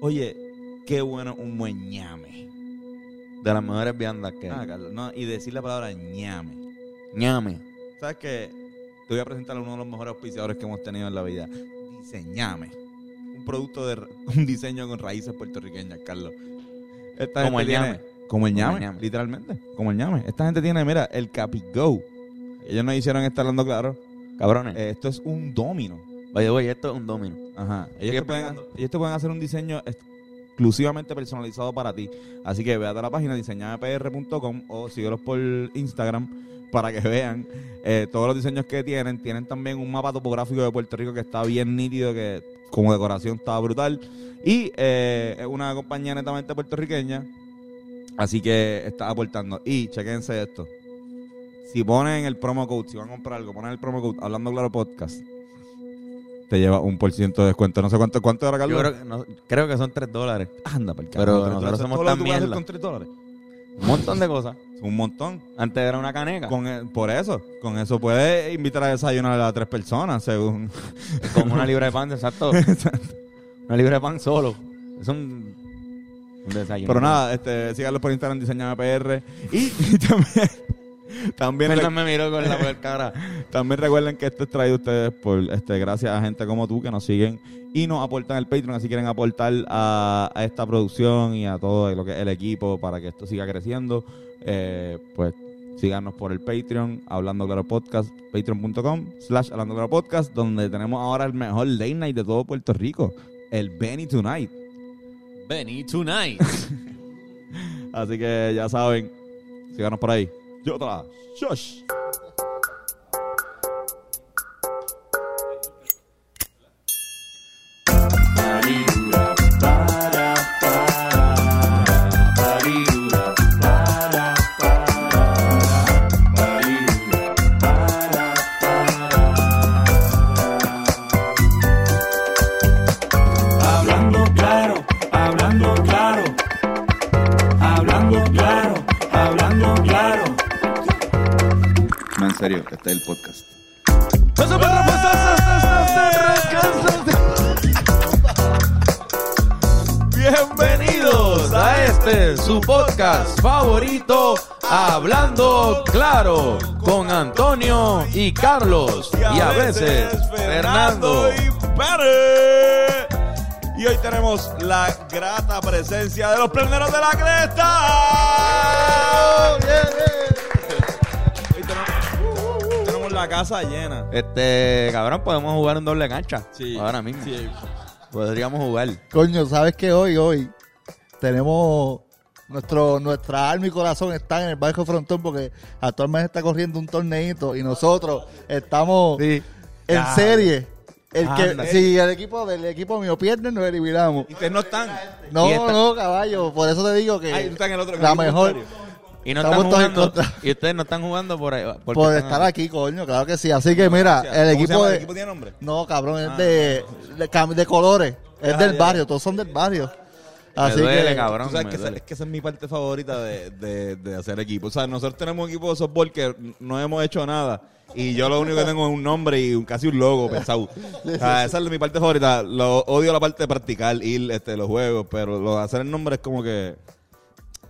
Oye, qué bueno un buen ñame. De las mejores viandas que Ah, Carlos, no, y decir la palabra ñame. ñame. ¿Sabes qué? Te voy a presentar a uno de los mejores auspiciadores que hemos tenido en la vida. Diseñame. Un producto de un diseño con raíces puertorriqueñas, Carlos. Esta Como el tiene- ñame. Como el Como ñame, el ñame. literalmente. Como el ñame. Esta gente tiene, mira, el Capigo. Ellos nos hicieron estar hablando claro. Cabrones. Eh, esto es un domino. Vaya, oye, esto es un domino. Ajá. Ellos Sigue te, pueden, explicando. ellos te pueden hacer un diseño exclusivamente personalizado para ti. Así que véate a la página diseñadepr.com o síguelos por Instagram para que vean eh, todos los diseños que tienen. Tienen también un mapa topográfico de Puerto Rico que está bien nítido, que como decoración está brutal. Y eh, es una compañía netamente puertorriqueña. Así que está aportando. Y chequense esto. Si ponen el promo code, si van a comprar algo, ponen el promo code Hablando Claro Podcast, te lleva un por ciento de descuento. No sé cuánto, cuánto era, Carlos. Yo creo que, no- creo que son 3 dólares. Anda, por Pero nosotros somos tan mierda. con 3 dólares. Un montón de cosas. Un montón. Antes era una caneca. Con, Con el- por eso, con eso puedes invitar a desayunar a tres personas, según. una libra de pan, exacto. una libra de pan solo. Es un, un desayuno. Pero nada, este, síganlos por Instagram, diseñame PR. Y, y también, también, Fernan me miró con la peor cara. también recuerden que esto es traído a ustedes por, este, gracias a gente como tú que nos siguen y nos aportan el Patreon. Así quieren aportar a, a esta producción y a todo lo que es el equipo para que esto siga creciendo. Eh, pues síganos por el Patreon, Hablando Claro Podcast, patreon.com slash Hablando Claro Podcast, donde tenemos ahora el mejor late night de todo Puerto Rico, el Benny Tonight. Benny Tonight. Así que ya saben, síganos por ahí. Yo otra. Shush. Serio, este es el podcast. Bienvenidos a este su podcast favorito, Hablando Claro, con Antonio y Carlos y a veces Fernando. y Pérez. Y hoy tenemos la grata presencia de los pleneros de la cresta. Hoy la casa llena. Este, cabrón, podemos jugar un doble cancha. Sí. Ahora mismo. Sí. Podríamos jugar. Coño, ¿sabes qué? Hoy, hoy tenemos nuestro, nuestra alma y corazón están en el barrio Frontón porque actualmente está corriendo un torneito y nosotros estamos Sí. en Ya. serie. El Anda. que, si el equipo del equipo mío pierde, nos eliminamos. Y ustedes no están. No, no, caballo. Por eso te digo que Ahí están en el otro en la mejor contrario. Y no Estamos están todos en jugando. contra. Y ustedes no están jugando por ahí. por estar aquí, coño. Claro que sí. Así que mira, ¿Cómo el equipo llama? de... ¿El equipo tiene nombre? No, cabrón, es Ah. de, de, colores. Es Ah, del ya. barrio, todos son del barrio. Me Así duele, que, cabrón. Tú sabes me que esa, duele. es que esa es mi parte favorita de, de, de hacer equipo. O sea, nosotros tenemos un equipo de softball que no hemos hecho nada. Y yo lo único que tengo es un nombre y un, casi un logo pensado. O sea, esa es mi parte favorita. Lo, odio la parte de practicar, ir este, los juegos, pero lo de hacer el nombre es como que...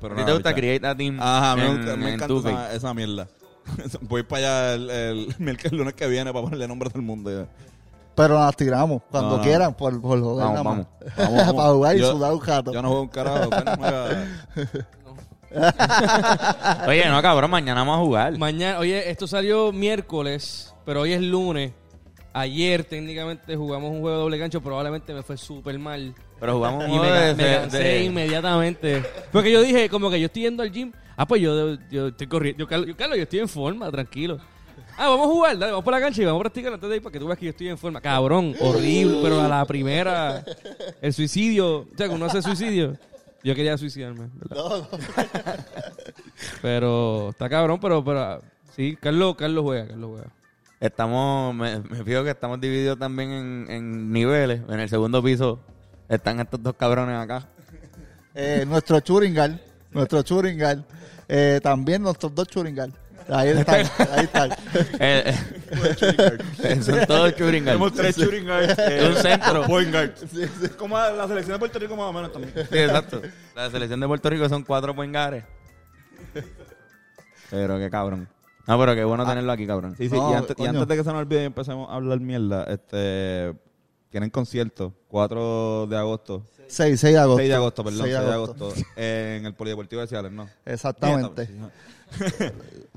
Pero ¿A ti nada, te gusta bicha. create a team? Ajá, me, gusta- encanta 2K? esa, esa mierda. Voy para allá el, el, el lunes que viene para ponerle nombre a todo el mundo. ya. pero nos tiramos cuando No, no. quieran por, por joder Vamos, vamos. Vamos, vamos. Para jugar y Yo- sudar un jato. Yo no juego un carajo. Oye, no, cabrón, mañana vamos a jugar. Mañana, oye, esto salió miércoles, pero hoy es lunes. Ayer técnicamente jugamos un juego de doble gancho, probablemente me fue súper mal. Pero jugamos un Y me, de- me de- cansé de- inmediatamente. Porque yo dije, como que yo estoy yendo al gym. Ah, pues yo, yo estoy corriendo. Yo, Carlos, yo, Carlos, yo estoy en forma, tranquilo. Ah, vamos a jugar, dale, vamos por la cancha y vamos a practicar antes de ir para que tú veas que yo estoy en forma. Cabrón, horrible, pero a la primera, el suicidio, o sea, que uno hace suicidio. Yo quería suicidarme, ¿verdad? No, no. Pero está cabrón, pero, pero sí, Carlos, Carlos juega, Carlos juega. Estamos, me, me fijo que estamos divididos también en, en niveles. En el segundo piso están estos dos cabrones acá. Eh, nuestro Churingal, nuestro Churingal, eh, también nuestros dos Churingal. Ahí están, ahí están. Eh, eh, son todos guards. Tenemos tres shooting guards. Un centro. Point guards. Es como la selección de Puerto Rico más o menos también. Sí, exacto. La selección de Puerto Rico son cuatro poingares. Pero qué cabrón. No, pero qué bueno tenerlo aquí, cabrón. Sí, sí. No, y, antes, y antes de que se nos olvide y empecemos a hablar mierda, este... Tienen concierto, 4 de agosto. 6, 6 de agosto. 6 de agosto, perdón, 6 6 de agosto. en el Polideportivo de Ciales, ¿no? Exactamente. Sí,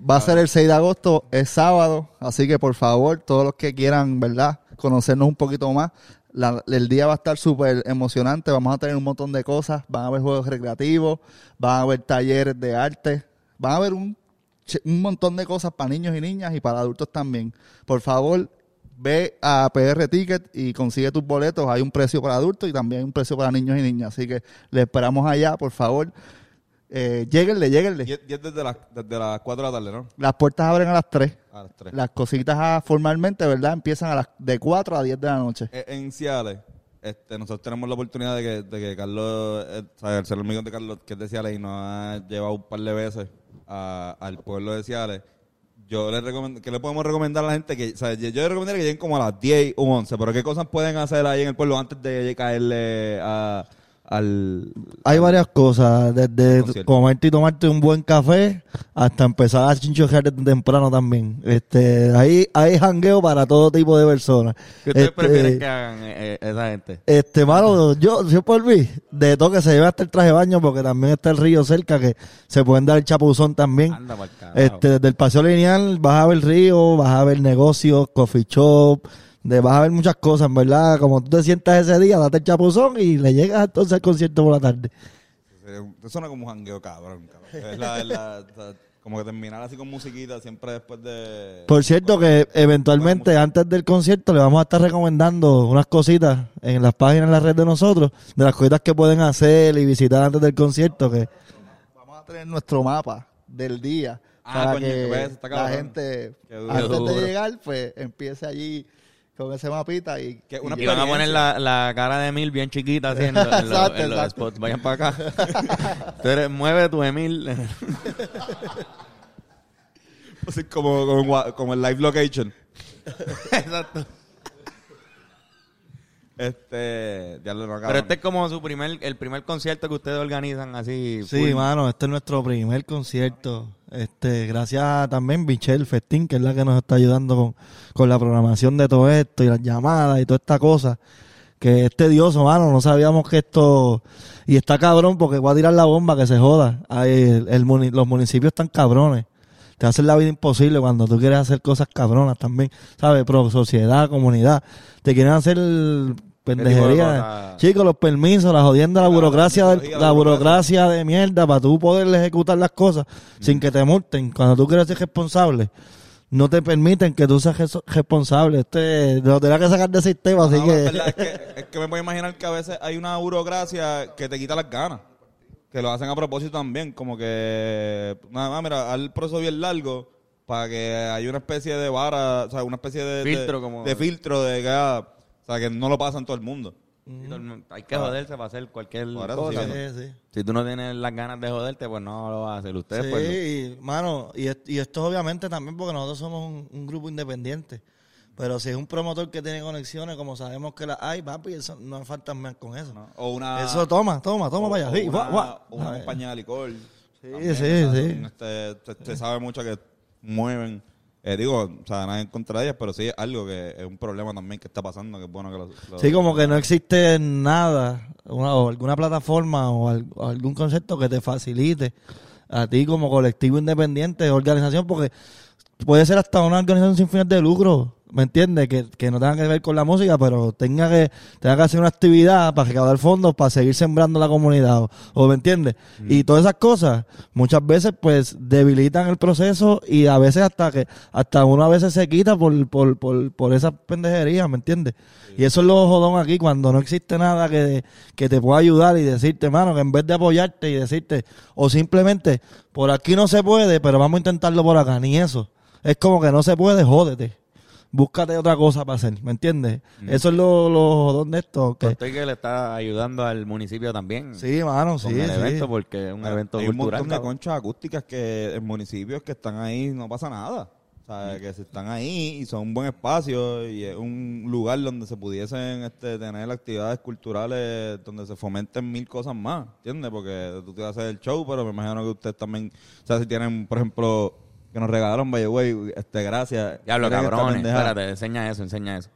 Va a ser el 6 de agosto, es sábado, así que por favor, todos los que quieran, ¿verdad? Conocernos un poquito más. la- el día va a estar súper emocionante, vamos a tener un montón de cosas, van a haber juegos recreativos, van a haber talleres de arte, van a haber un, un montón de cosas para niños y niñas y para adultos también. Por favor, ve a PR Ticket y consigue tus boletos, hay un precio para adultos y también hay un precio para niños y niñas, así que le esperamos allá, por favor. Eh, lléguenle, lléguenle. Y es, y es desde, las, desde las 4 de la tarde, ¿no? Las puertas abren a las 3. A las 3. Las cositas ah, formalmente, ¿verdad? Empiezan a las de 4 a 10 de la noche. Eh, en Ciales, este, nosotros tenemos la oportunidad de que, de que Carlos, eh, o sea, el ser amigo de Carlos, que es de Ciales y nos ha llevado un par de veces al pueblo de Ciales. Yo le recomiendo, ¿qué le podemos recomendar a la gente? que o sea, Yo yo le recomendaría que lleguen como a las 10 o 11, pero ¿qué cosas pueden hacer ahí en el pueblo antes de caerle a, al... Hay varias cosas, desde Concierto. comerte y tomarte un buen café hasta empezar a chinchojear desde temprano también. Este, ahí hay jangueo para todo tipo de personas. ¿Qué ustedes Este, prefieren que hagan eh, eh, esa gente? Este, mano, yo, yo por mí, de todo que se lleve hasta el traje de baño, porque también está el río cerca, que se pueden dar el chapuzón también. Anda. Este, desde el paseo lineal vas a ver río, vas a ver negocios, coffee shop, de, vas a ver muchas cosas, en ¿verdad? Como tú te sientas ese día, date el chapuzón y le llegas entonces al concierto por la tarde. Te suena como un jangueo cabrón, cabrón. Es la, es la- o sea, como que terminar así con musiquita siempre después de... Por cierto que eventualmente antes del concierto le vamos a estar recomendando unas cositas en las páginas, en la red de nosotros, de las cositas que pueden hacer y visitar antes del concierto, que Vamos a tener nuestro mapa del día Ah, para coño, que que ves, está la gente, antes de llegar, pues empiece allí con ese mapita y... Que una Y van a poner la, la cara de Emil bien chiquita así en, lo- en los- Exacto, en los exacto. spots. Vayan para acá. Tú eres- mueve tu Emil. Así como, como, como el live location. Exacto. Este... Ya lo no, Pero este es como su primer, el primer concierto que ustedes organizan así. Sí, full. mano, este es nuestro primer concierto. Este, gracias a también Michelle Festín, que es la que nos está ayudando con, con la programación de todo esto y las llamadas y toda esta cosa. Que es tedioso, mano. No sabíamos que esto. Y está cabrón porque voy a tirar la bomba que se joda. Ay, el- el muni- los municipios están cabrones. Te hacen la vida imposible cuando tú quieres hacer cosas cabronas también. ¿Sabes? Pro sociedad, comunidad. Te quieren hacer pendejería. Chicos, los permisos, la jodienda, la La burocracia, la la burocracia de mierda para tú poder ejecutar las cosas sin que te multen. Cuando tú quieres ser responsable, no te permiten que tú seas res- responsable. Este, lo tendrás que sacar del sistema, así No, que... es que, es que me puedo imaginar que a veces hay una burocracia que te quita las ganas. Que lo hacen a propósito también. Como que, nada más, mira, al proceso bien largo para que haya una especie de vara, o sea, una especie de... de- Filtro, como- De filtro, de que, ah, o sea, que no lo pasan todo el mundo. Hay que joderse para hacer cualquier cosa. sí, Sí, sí. Si tú no tienes las ganas de joderte, pues no lo vas a hacer. Ustedes, Sí, pues. no. y, mano, y, y esto obviamente también porque nosotros somos un, un grupo independiente. Pero si es un promotor que tiene conexiones, como sabemos que las hay, papi, eso no faltan más con eso. ¿no? O una... Eso toma, toma, toma o- para allá. o Sí, una, una A ver. compañía de licor. Sí, También, sí, o sea, sí. son, este, se sabe mucho que mueven. eh, digo, o sea, nada en contra de ellas, pero sí es algo que es un problema también que está pasando, que es bueno que lo... lo- Sí, como que no existe nada, una, o alguna plataforma o, al- o algún concepto que te facilite a ti como colectivo independiente, organización, porque puede ser hasta una organización sin fines de lucro, ¿me entiendes? Que, que no tenga que ver con la música, pero tenga que, tenga que hacer una actividad para recaudar fondos para seguir sembrando la comunidad, o, o, ¿me entiendes? Y todas esas cosas muchas veces pues debilitan el proceso y a veces hasta que hasta uno a veces se quita por, por, por, por esas pendejerías, ¿me entiendes? Y eso es lo jodón aquí, cuando no existe nada que, que te pueda ayudar y decirte, mano, que en vez de apoyarte y decirte, o simplemente, por aquí no se puede, pero vamos a intentarlo por acá, ni eso. Es como que no se puede, jódete. Búscate otra cosa para hacer, ¿me entiendes? Mm. Eso es lo, lo jodón de esto. Que, Usted que le está ayudando al municipio también. sí, mano, sí, el sí. evento porque es un evento Hay un cultural. montón de conchas acústicas que en municipios que están ahí no pasa nada. O Mm. sea, que se están ahí y son un buen espacio y es un lugar donde se pudiesen este, tener actividades culturales donde se fomenten mil cosas más, ¿entiendes? Porque tú te vas a hacer el show, pero me imagino que ustedes también, o sea, si tienen, por ejemplo, que nos regalaron, by the way, este, gracias. Diablo, cabrones. Espérate, enseña eso, enseña eso.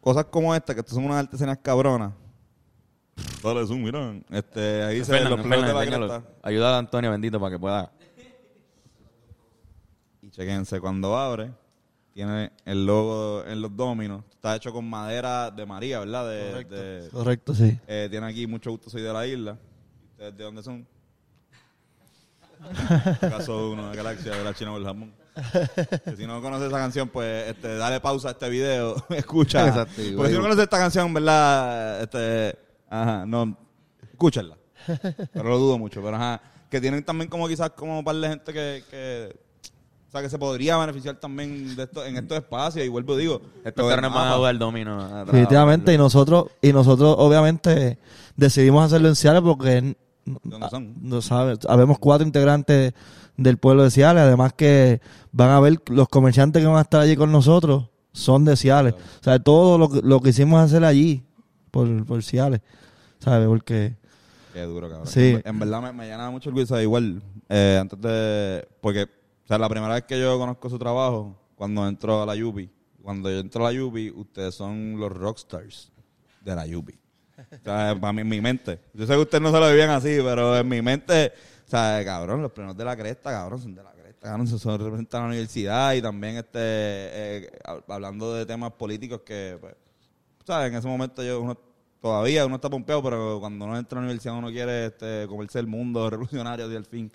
Cosas como esta, que estas son unas artesanías cabronas. Dale zoom, mira. Este, ahí se ven los pelos de la cresta. Ayuda a Antonio bendito para que pueda. Y chequense, cuando abre, tiene el logo en los dominos. Está hecho con madera de María, ¿verdad? De, de- Correcto, sí. eh, tiene aquí mucho gusto, soy de la isla. ¿Ustedes de dónde son? Caso uno de Galaxia, de la China o el jamón. Que si no conoces esa canción, pues este, dale pausa a este video, escucha. Exacto, Porque si no conoces esta canción, ¿verdad? Este, ajá, no, escúchenla. Pero lo dudo mucho, pero ajá. Que tienen también como quizás como un par de gente que, que o sea, que se podría beneficiar también de esto, en estos espacios. Y vuelvo y digo, Estos carnes van a jugar domino. Definitivamente, y nosotros, y nosotros obviamente decidimos hacerlo en Ciales porque ¿Dónde son? no sabe, habemos cuatro integrantes del pueblo de Ciales, además que van a ver los comerciantes que van a estar allí con nosotros son de Ciales. O sea, todo lo que, lo que hicimos hacer allí por, por Ciales, ¿sabes? Porque Qué duro, cabrón. Sí. En, verdad me, me llena mucho orgullo. o sea, igual, eh, antes de. Porque, o sea, la primera vez que yo conozco su trabajo, cuando entro a la Yupi, cuando yo entro a la Yupi, ustedes son los rockstars de la Yupi. Para mí, en mi mente. Yo sé que ustedes no se lo vivían así, pero en mi mente, o sea, cabrón, los premios de la cresta, cabrón, son de la cresta, cabrón, se representan a la universidad y también, este, eh, hab- hablando de temas políticos que, pues, ¿sabes? En ese momento yo uno todavía uno está pompeado, pero cuando uno entra a la universidad uno quiere este, comerse el mundo revolucionario y al fin.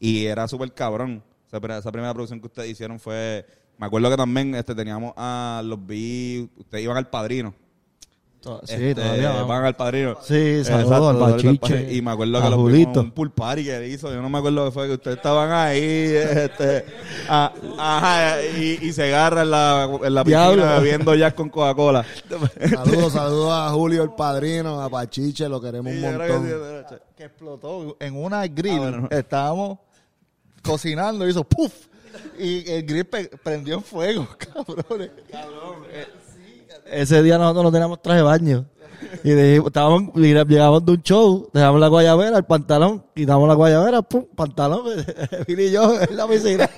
Y era súper cabrón. Esa primera producción que ustedes hicieron fue... Me acuerdo que también este, teníamos a los vi... Ustedes iban al padrino. Sí, Este, todavía vamos. Van al padrino. Sí, saludos Exacto, al Bachiche. Y me acuerdo que los vimos un pool party que hizo. Yo no me acuerdo que fue que ustedes estaban ahí. Este, ajá, y, y se agarra en la, en la piscina Diablo. bebiendo jazz con Coca-Cola. Saludos, saludos a Julio el padrino, a Pachiche, lo queremos un Sí, yo creo montón. que sí, que explotó en una grill. Ah, bueno. Estábamos cocinando, hizo puff. Y el grill prendió en fuego, cabrones. Ese día nosotros no teníamos traje de baño. Y dijimos, estábamos, mira, llegamos de un show, dejamos la guayabera, el pantalón, quitamos la guayabera, pum, pantalón, Billy y yo en la piscina.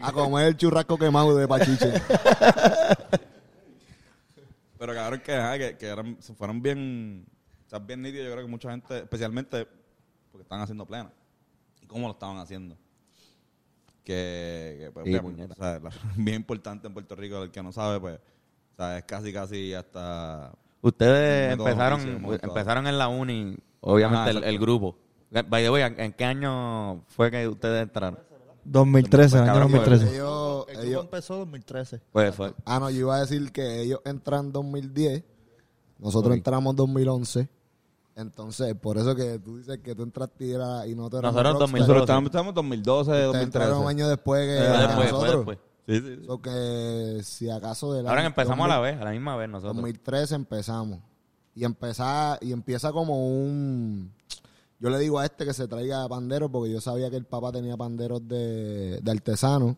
A comer el churrasco quemado de Pachiche. Pero cabrón, que, que, que eran, se fueron bien, o sea, bien nítidos. Yo creo que mucha gente, especialmente porque estaban haciendo plena. ¿Y cómo lo estaban haciendo? Que, que, pues, Sí, o sea, la- bien importante en Puerto Rico, el que no sabe, pues, o sea, es casi, casi hasta... Ustedes empezaron, método. empezaron en la uni, obviamente Ajá, el, el grupo. By the way, ¿en qué año fue que ustedes entraron? 2013, año Cabrón, 2013. Ellos, El grupo ellos, empezó en 2013. Pues fue. ah, no, yo iba a decir que ellos entran en 2010, nosotros entramos en 2011. Entonces, por eso que tú dices que tú entraste y, era, y no te eras Nosotros rockstar. 2012. Nosotros estábamos, estábamos en 2012, Ustedes 2013. entraron un año después que Eh, después, nosotros. después. Sí, sí, sí. So que si acaso de la Ahora empezamos a la vez, a la misma vez nosotros. 2013 empezamos. Y empezar, y empieza como un yo le digo a este que se traiga panderos porque yo sabía que el papá tenía panderos de, de artesano.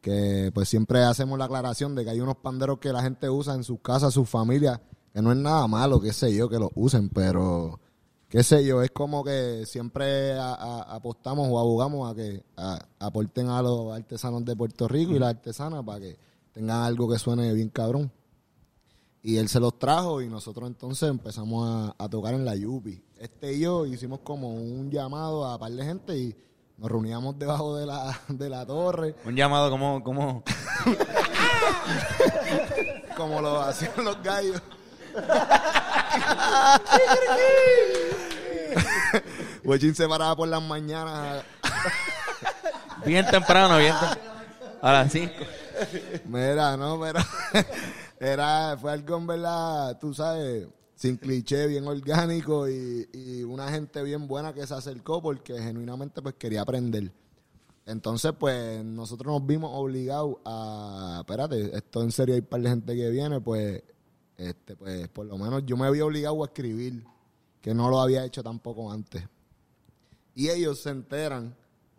Que pues siempre hacemos la aclaración de que hay unos panderos que la gente usa en sus casas, sus familias, que no es nada malo, qué sé yo, que los usen, pero qué sé yo, es como que siempre a- a- apostamos o abogamos a que a- aporten a los artesanos de Puerto Rico y las artesanas para que tengan algo que suene bien cabrón. Y él se los trajo y nosotros entonces empezamos a, tocar en la Yupi. Este y yo hicimos como un llamado a par de gente y nos reuníamos debajo de la, de la torre, Un llamado como, como como lo hacían los gallos. Huechín se paraba por las mañanas. bien temprano, bien temprano. A las 5. Mira, no, pero era, fue algo en verdad, tú sabes, sin cliché, bien orgánico y, y una gente bien buena que se acercó porque genuinamente pues quería aprender. Entonces, pues, nosotros nos vimos obligados a, espérate, esto en serio hay un par de gente que viene, pues, este, pues, por lo menos yo me había obligado a escribir, que no lo había hecho tampoco antes. Y ellos se enteran,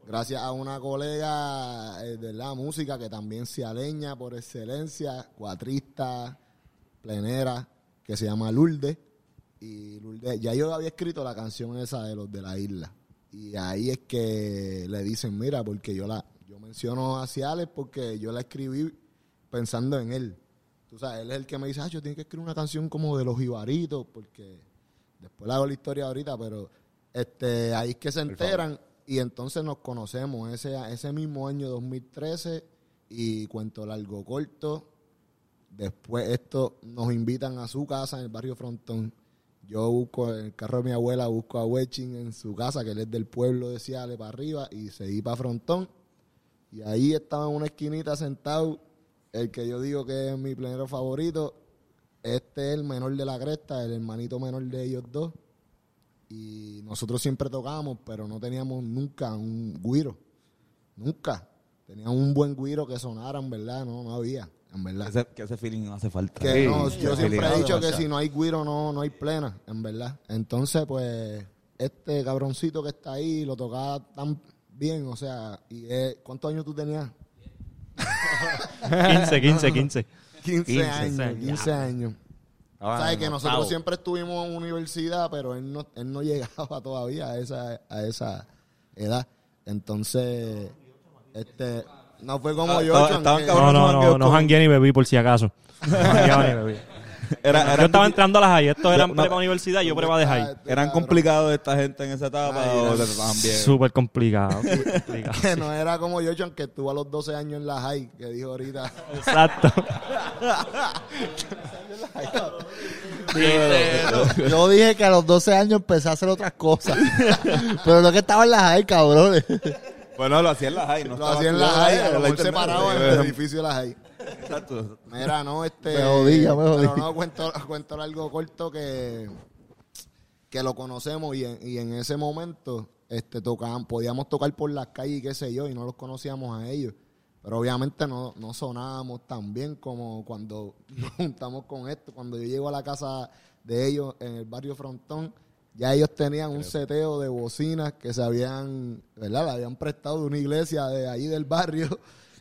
gracias a una colega eh, de la música que también se aleña por excelencia, cuatrista, plenera, que se llama Lourdes. Y Lourdes, ya yo había escrito la canción esa de los de la isla. Y ahí es que le dicen, mira, porque yo la yo menciono a Ciales porque yo la escribí pensando en él. Tú sabes, él es el que me dice, ah, yo tengo que escribir una canción como de los jibaritos, porque después le hago la historia ahorita, pero este ahí es que se enteran y entonces nos conocemos ese, ese mismo año 2013 y cuento largo corto. Después esto nos invitan a su casa en el barrio Frontón. Yo busco en el carro de mi abuela, busco a Weching en su casa, que él es del pueblo de Ciales para arriba, y seguí para Frontón. Y ahí estaba en una esquinita sentado, el que yo digo que es mi plenero favorito. Este es el menor de la cresta, el hermanito menor de ellos dos. Y nosotros siempre tocábamos, pero no teníamos nunca un guiro. Nunca. Teníamos un buen guiro que sonara, en verdad, no, no había, en verdad. Ese, que ese feeling no hace falta. Que no, yo siempre he dicho que si no hay guiro no, no hay plena, en verdad. Entonces, pues, este cabroncito que está ahí lo tocaba tan bien, o sea, y es- ¿cuántos años tú tenías? 15, 15, 15. 15, 15 años, años. 15 años. Ah, Sabes que no, nosotros siempre estuvimos en universidad, pero él no, él no llegaba todavía a esa, a esa edad. Entonces, este, no fue como Ah, yo. estaban cabrones. No, no, no, no con- jangueé ni bebí por si acaso. No jangueaba ni bebí. Era, Yo eran, estaba entrando a la high. Esto era No, prepa universidad, yo prueba de high. eran complicados esta gente en esa etapa Ay, o bien. Súper complicado. complicado. que no era como yo, Chan, que estuvo a los 12 años en la high, que dijo ahorita. Exacto. Yo dije que a los 12 años empecé a hacer otras cosas. Pero no que estaba en las high, cabrones. Bueno, lo hacía en la high. No Lo estaba hacía en la high, lo separado en el edificio de la high. Exacto. Mira, no, este. Me jodí, me jodí. Pero no, cuento, cuento algo corto que. Que lo conocemos y en, y en ese momento este, tocaban, podíamos tocar por las calles y qué sé yo, y no los conocíamos a ellos. Pero obviamente no, no sonábamos tan bien como cuando nos juntamos con esto. Cuando yo llego a la casa de ellos en el barrio Frontón, ya ellos tenían un seteo de bocinas que se habían, ¿verdad? Le habían prestado de una iglesia de ahí del barrio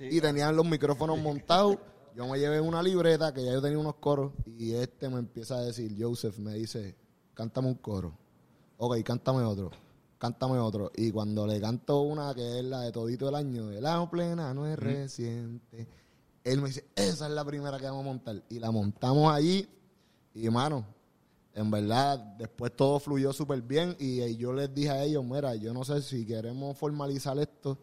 y tenían los micrófonos montados. Yo me llevé una libreta que ya yo tenía unos coros y este me empieza a decir, Joseph me dice, cántame un coro. Ok, cántame otro. Cántame otro. Y cuando le canto una que es la de todito el año, de la plena no es reciente, él me dice, esa es la primera que vamos a montar. Y la montamos allí y, mano, en verdad, después todo fluyó súper bien y, eh, yo les dije a ellos, mira, yo no sé si queremos formalizar esto,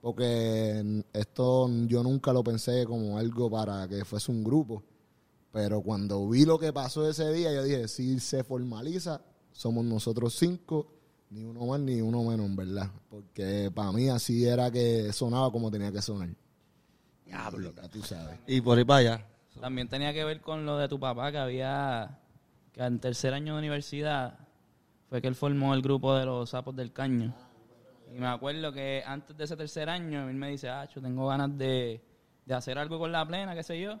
porque esto yo nunca lo pensé como algo para que fuese un grupo. Pero cuando vi lo que pasó ese día, yo dije, si se formaliza, somos nosotros cinco, ni uno más ni uno menos, en verdad. Porque para mí así era que sonaba como tenía que sonar. Diablo, ya tú sabes. Y por ahí para allá. También tenía que ver con lo de tu papá, que había, que en tercer año de universidad fue que él formó el grupo de los sapos del caño. Y me acuerdo que antes de ese tercer año, él me dice, ah, yo tengo ganas de, de hacer algo con la plena, qué sé yo.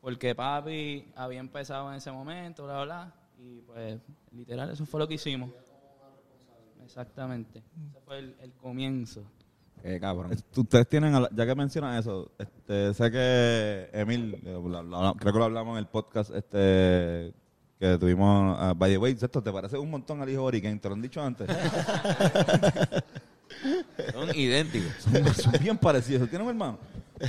Porque papi había empezado en ese momento, bla, bla, bla. Y pues, literal, eso fue lo que hicimos. Exactamente. Ese fue el, el comienzo. Qué cabrón. Ustedes tienen, ya que mencionan eso, este, sé que Emil, eh, lo- lo- creo que lo hablamos en el podcast este que tuvimos, uh, by the way, esto te parece un montón al hijo de Origen, te lo han dicho antes. Son idénticos. son, son bien parecidos. ¿Tienen un hermano?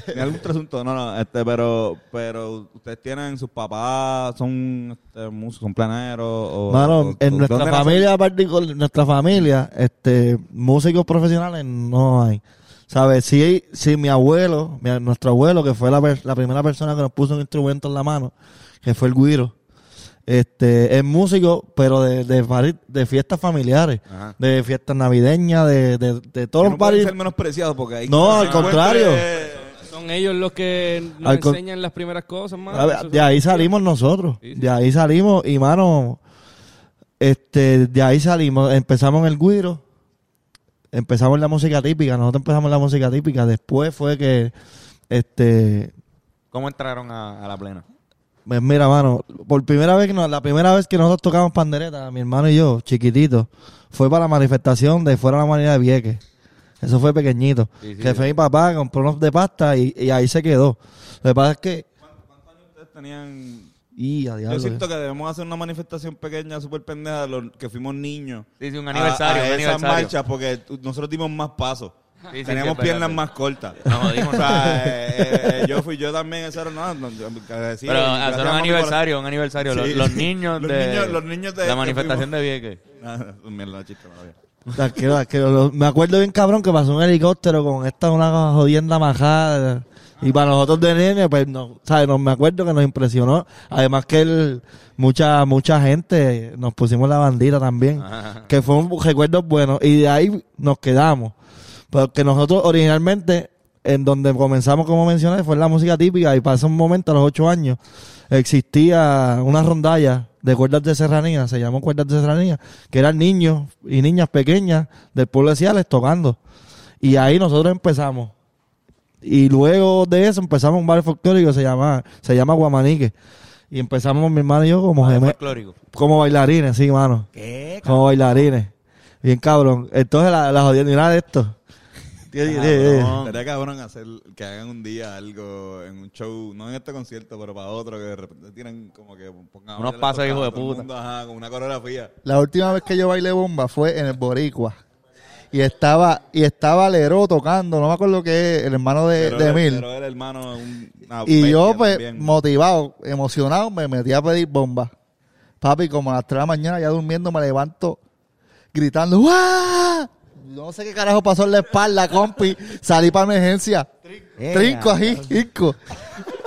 ¿Tiene algún trasunto? No, no, este, pero, pero ustedes tienen, sus papás son este, músicos, son planeros. O, Mano, o- en o- nuestra familia particular, nuestra familia, este, músicos profesionales no hay. ¿Sabes? Sí, sí, mi abuelo, mi- nuestro abuelo, que fue la, la primera persona que nos puso un instrumento en la mano, que fue el guiro, este, es músico, pero de, de, fiestas familiares, Ajá. de fiestas navideñas, de, de, de todos Que los no pueden ser menospreciados porque hay No, al contrario. Son ellos los que nos Al con- enseñan las primeras cosas, ver, de ahí salimos nosotros. Sí, sí. De ahí salimos y, mano, este, de ahí salimos. Empezamos en el Guiro. empezamos en la música típica, nosotros empezamos en la música típica, después fue que, este, ¿Cómo entraron a, a la plena? Pues mira, mano, por primera vez que nos- la primera vez que nosotros tocamos pandereta, mi hermano y yo, chiquititos, fue para la manifestación de Fuera la Humanidad de Vieques. Eso fue pequeñito. Sí, sí, que sí. fue mi papá, compró unos de pasta y, y ahí se quedó. Lo que pasa es que... Ustedes tenían... Y a Yo diablo, siento que debemos hacer una manifestación pequeña, súper pendeja, de los que fuimos niños. Sí, sí, un a- aniversario, a, un esas aniversario. marchas, porque nosotros dimos más pasos. Sí, sí, es piernas más cortas. Nos jodimos, O sea, eh, eh, yo fui yo también, eso era. No, Pero hacer a un aniversario, un aniversario. Los, Sí. los niños Los de... niños- los niños de- La que manifestación de. Vieques. Mierda, chiste, todavía. Tranquilo, tranquilo. Lo- Me acuerdo bien cabrón que pasó un helicóptero con esta una jodienda majada. Y para nosotros de nene, pues no, ¿sabes? Nos, me acuerdo que nos impresionó. Además que el, mucha, mucha gente nos pusimos la bandita también. Ajá. Que fue un recuerdo bueno. Y de ahí nos quedamos. Porque nosotros originalmente, en donde comenzamos, como mencioné, fue en la música típica. Y pasó un momento, a los ocho años, existía una rondalla de cuerdas de serranía, se llamó cuerdas de serranía, que eran niños y niñas pequeñas del pueblo de Ciales tocando. Y ahí nosotros empezamos. Y luego de eso empezamos un bar folclórico que se llama, se llama Guamanique. Y empezamos mi hermano y yo como, geme- Folclórico. como bailarines, sí, mano. ¿Qué? Como bailarines. Bien cabrón. Entonces la, la jodienda de esto. Tiene- tiene- tiene- Cabrón. Estaría cabrón hacer que hagan un día algo en un show, no en este concierto, pero para otro, que de repente tienen como que pongan Unos pasos, hijo de puta. mundo, ajá, con una coreografía. La última vez que yo bailé bomba fue en el Boricua. Y estaba, y estaba Lero tocando, no me acuerdo qué es, el hermano de, Pero de era- Emil. Pero era hermano de un, Y yo, pues, también. motivado, emocionado, me metí a pedir bomba. Papi, como a las 3 de la mañana, ya durmiendo, me levanto gritando, ¡Guau! No sé qué carajo pasó en la espalda, compi. Salí para emergencia. Trinco ahí, trinco.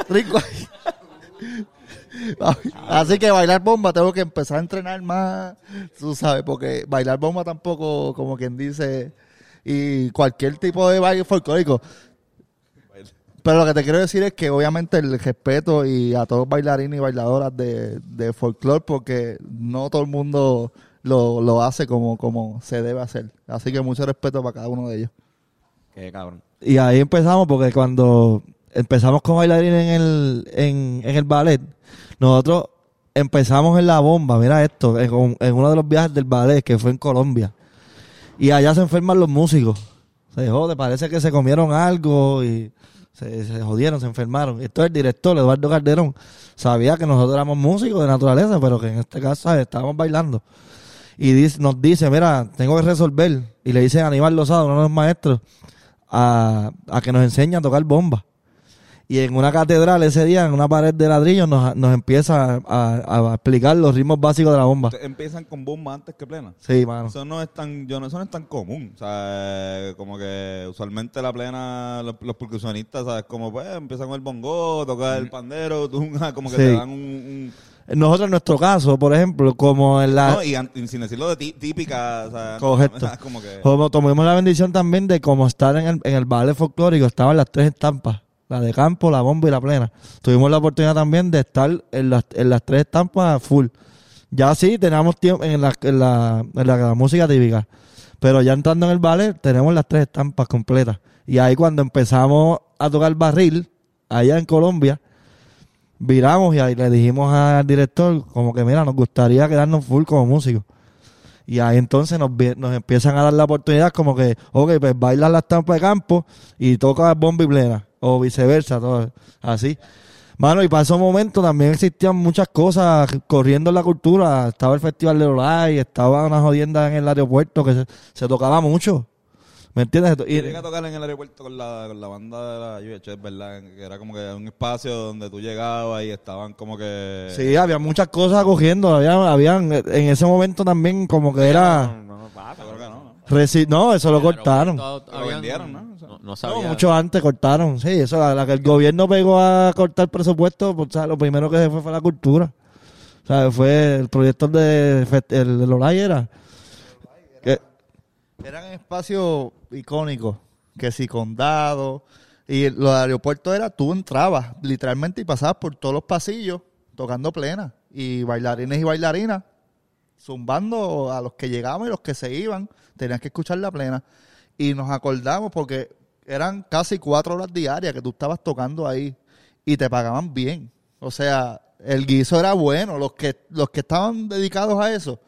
Trinco ahí. Así que bailar bomba tengo que empezar a entrenar más, tú sabes, porque bailar bomba tampoco, como quien dice, y cualquier tipo de baile folclórico. Pero lo que te quiero decir es que obviamente el respeto y a todos los bailarines y bailadoras de, de folclore, porque no todo el mundo lo, lo hace como, como se debe hacer. Así que mucho respeto para cada uno de ellos. Qué cabrón. Y ahí empezamos porque cuando empezamos con bailarines en el, en, en el ballet, nosotros empezamos en la bomba, mira esto, en, en uno de los viajes del ballet que fue en Colombia. Y allá se enferman los músicos. Se jode, parece que se comieron algo y se, se jodieron, se enfermaron. Esto el director, Eduardo Calderón, sabía que nosotros éramos músicos de naturaleza, pero que en este caso ¿sabes? estábamos bailando. Y dice- nos dice, mira, tengo que resolver. Y le dice a Aníbal Lozado, uno de los maestros, a, a que nos enseñe a tocar bomba. Y en una catedral ese día, en una pared de ladrillo, nos, nos empieza a, a- a explicar los ritmos básicos de la bomba. Empiezan con bomba antes que plena. Sí, mano. Eso no es tan, yo no, eso no es tan común. O sea, como que usualmente la plena, los, los percusionistas, ¿sabes? Como pues empiezan con el bongo, tocar el pandero, tú, como que Sí. te dan un, un- Nosotros en nuestro caso, por ejemplo, como en la... no, y, sin decirlo de tí- típica, o sea, Correcto. como que Como la bendición también de como estar en el, en el ballet folclórico, estaban las tres estampas, la de campo, la bomba y la plena. Tuvimos la oportunidad también de estar en las, en las tres estampas full. Ya sí, teníamos tiempo en la, en la, en la música típica, pero ya entrando en el ballet tenemos las tres estampas completas. Y ahí cuando empezamos a tocar barril, allá en Colombia, viramos y ahí le dijimos al director como que mira, nos gustaría quedarnos full como músicos. Y ahí entonces nos, nos empiezan a dar la oportunidad como que, ok, pues bailas la estampa de campo y tocas bomba y plena. O viceversa, todo así. Mano, y para ese momento también existían muchas cosas corriendo en la cultura. Estaba el Festival de Lolay, estaba una jodienda en el aeropuerto que se, se tocaba mucho. ¿Me entiendes? Yo Y- llegué a tocar en el aeropuerto con la, con la banda de la UHF, ¿verdad? Que era como que un espacio donde tú llegabas y estaban como que... sí, había muchas cosas cogiendo. Había, habían, en ese momento también como que era... Que no, ¿no? reci- no, eso lo cortaron. Lo vendieron, ¿no? O sea, No, no No, sabía. mucho antes cortaron. Sí, eso, la, la que el gobierno pegó a cortar presupuesto, pues, ¿sabes? lo primero que se fue fue la cultura. O sea, fue el proyecto de, el de Lolay era. Eran espacios icónicos, que si condado, y los aeropuertos era, tú entrabas literalmente y pasabas por todos los pasillos tocando plena, y bailarines y bailarinas zumbando a los que llegaban y los que se iban, tenías que escuchar la plena. Y nos acordamos porque eran casi cuatro horas diarias que tú estabas tocando ahí y te pagaban bien. O sea, el guiso era bueno. Los que, los que estaban dedicados a eso,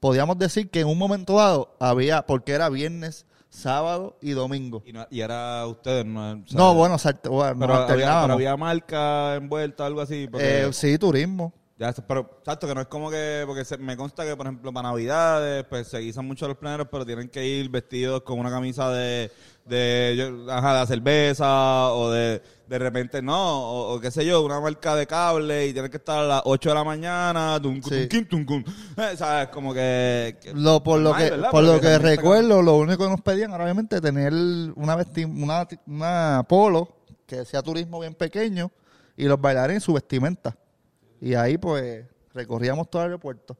podíamos decir que en un momento dado había, porque era viernes, sábado y domingo. Y, no- y era ustedes, ¿no? Sea, No, bueno, salt- bueno, Pero, nos había, alternábamos. pero había marca envuelta, algo así. Porque, Eh, sí, turismo. ya, pero exacto, que no es como que, porque se- me consta que, por ejemplo, para Navidades, pues se guisan mucho los planeros, pero tienen que ir vestidos con una camisa de, de, yo- ajá, de cerveza, o de, de repente, no, o, o qué sé yo, una marca de cable, y tienen que estar a las 8 de la mañana, tum, Sí. tum, tum, cum. Eh, ¿sabes? Como que... que- Lo, por lo que, por lo que recuerdo, lo único que nos pedían era obviamente tener una, una, una polo que decía turismo bien pequeño y los bailarines su vestimenta. Y ahí pues recorríamos todo el aeropuerto,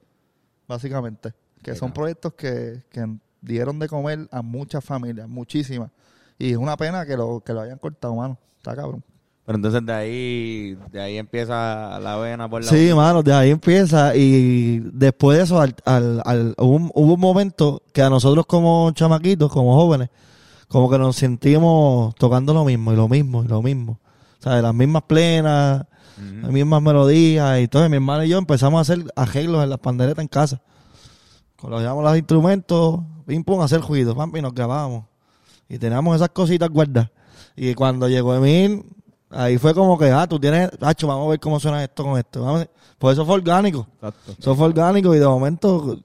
básicamente. Que son proyectos que, que dieron de comer a muchas familias, muchísimas. Y es una pena que lo, que lo hayan cortado, mano. Está cabrón. Pero entonces de ahí, de ahí empieza la vena por la Sí, mano, de ahí empieza y después de eso al, al- al- hubo, un, hubo un momento que a nosotros como chamaquitos, como jóvenes, como que nos sentimos tocando lo mismo y lo mismo y lo mismo. O sea, las mismas plenas, las mismas melodías y entonces mi hermano y yo empezamos a hacer arreglos en las panderetas en casa. Coloquiamos los instrumentos, pim pum, a hacer ruido, pam, y nos grabábamos. Y teníamos esas cositas guardadas. Y cuando llegó Emil, ahí fue como que, ah, tú tienes, hacho, vamos a ver cómo suena esto con esto. Vamos Pues eso fue orgánico. Exacto. Eso fue orgánico y de momento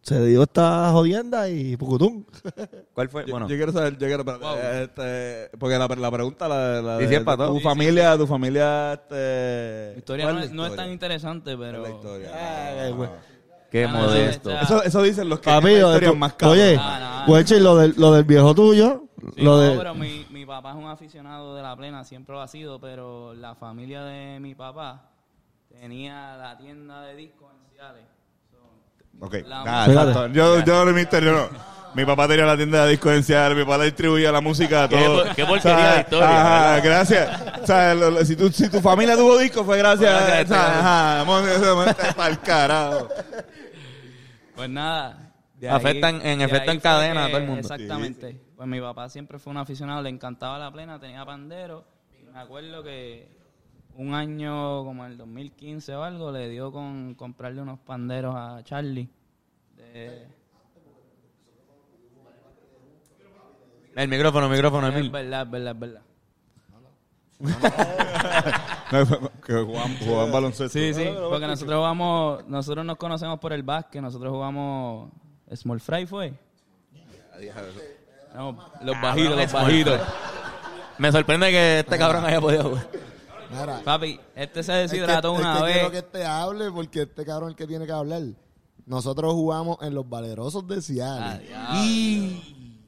se dio esta jodienda y pucutum. ¿Cuál fue? Yo, Bueno, yo quiero saber, yo quiero, espérate, este, porque la, la pregunta, la, de, para tu Sí, familia, tu familia, este... Historia ¿cuál no es, no es historia? tan interesante, ¿Cuál pero... la historia? Ay, güey. Qué no, modesto. no, Eso, eso dicen los que historias tu- más cabronas. oye, no, y lo del, lo del viejo tuyo, Sí, lo no, de... pero mi, mi papá es un aficionado de la plena, siempre lo ha sido, pero la familia de mi papá tenía la tienda de discos en Ciales. Ok, nada, exacto. Yo, yo de misterio no. Mi papá tenía la tienda de discos en Seattle, mi papá distribuía la música a Qué todo. por- qué porquería de historia, Ajá, gracias. O sea, lo- lo- si, tu, si tu familia tuvo discos fue gracias. Gracias a o sea, cabrón. ajá, vamos a para el carajo. Pues nada. de Afectan- en de efecto en cadena a todo el mundo. Exactamente. Pues mi papá siempre fue un aficionado, le encantaba la plena, tenía pandero. Me acuerdo que un año, como en el 2015 o algo, le dio con comprarle unos panderos a Charlie. De- El micrófono, el micrófono, es Emil. verdad, es verdad, es verdad. Que jugaban, jugaban baloncesto. Sí, sí, porque nosotros jugamos, nosotros nos conocemos por el básquet, nosotros jugamos Small Fry fue. No, los bajitos, los bajitos. Me sorprende que este cabrón haya podido jugar. Mira, Papi, este se es que, deshidrató es una que vez. quiero que este hable porque este cabrón es el que tiene que hablar. Nosotros jugamos en los valerosos de Ah, Ciales diablo.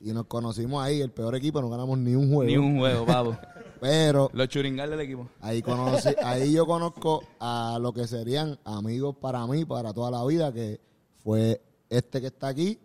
y nos conocimos ahí, el peor equipo, no ganamos ni un juego. Ni un juego, papo. Pero Los churingales del equipo. ahí conocí, ahí yo conozco a lo que serían amigos para mí, para toda la vida, que fue este que está aquí,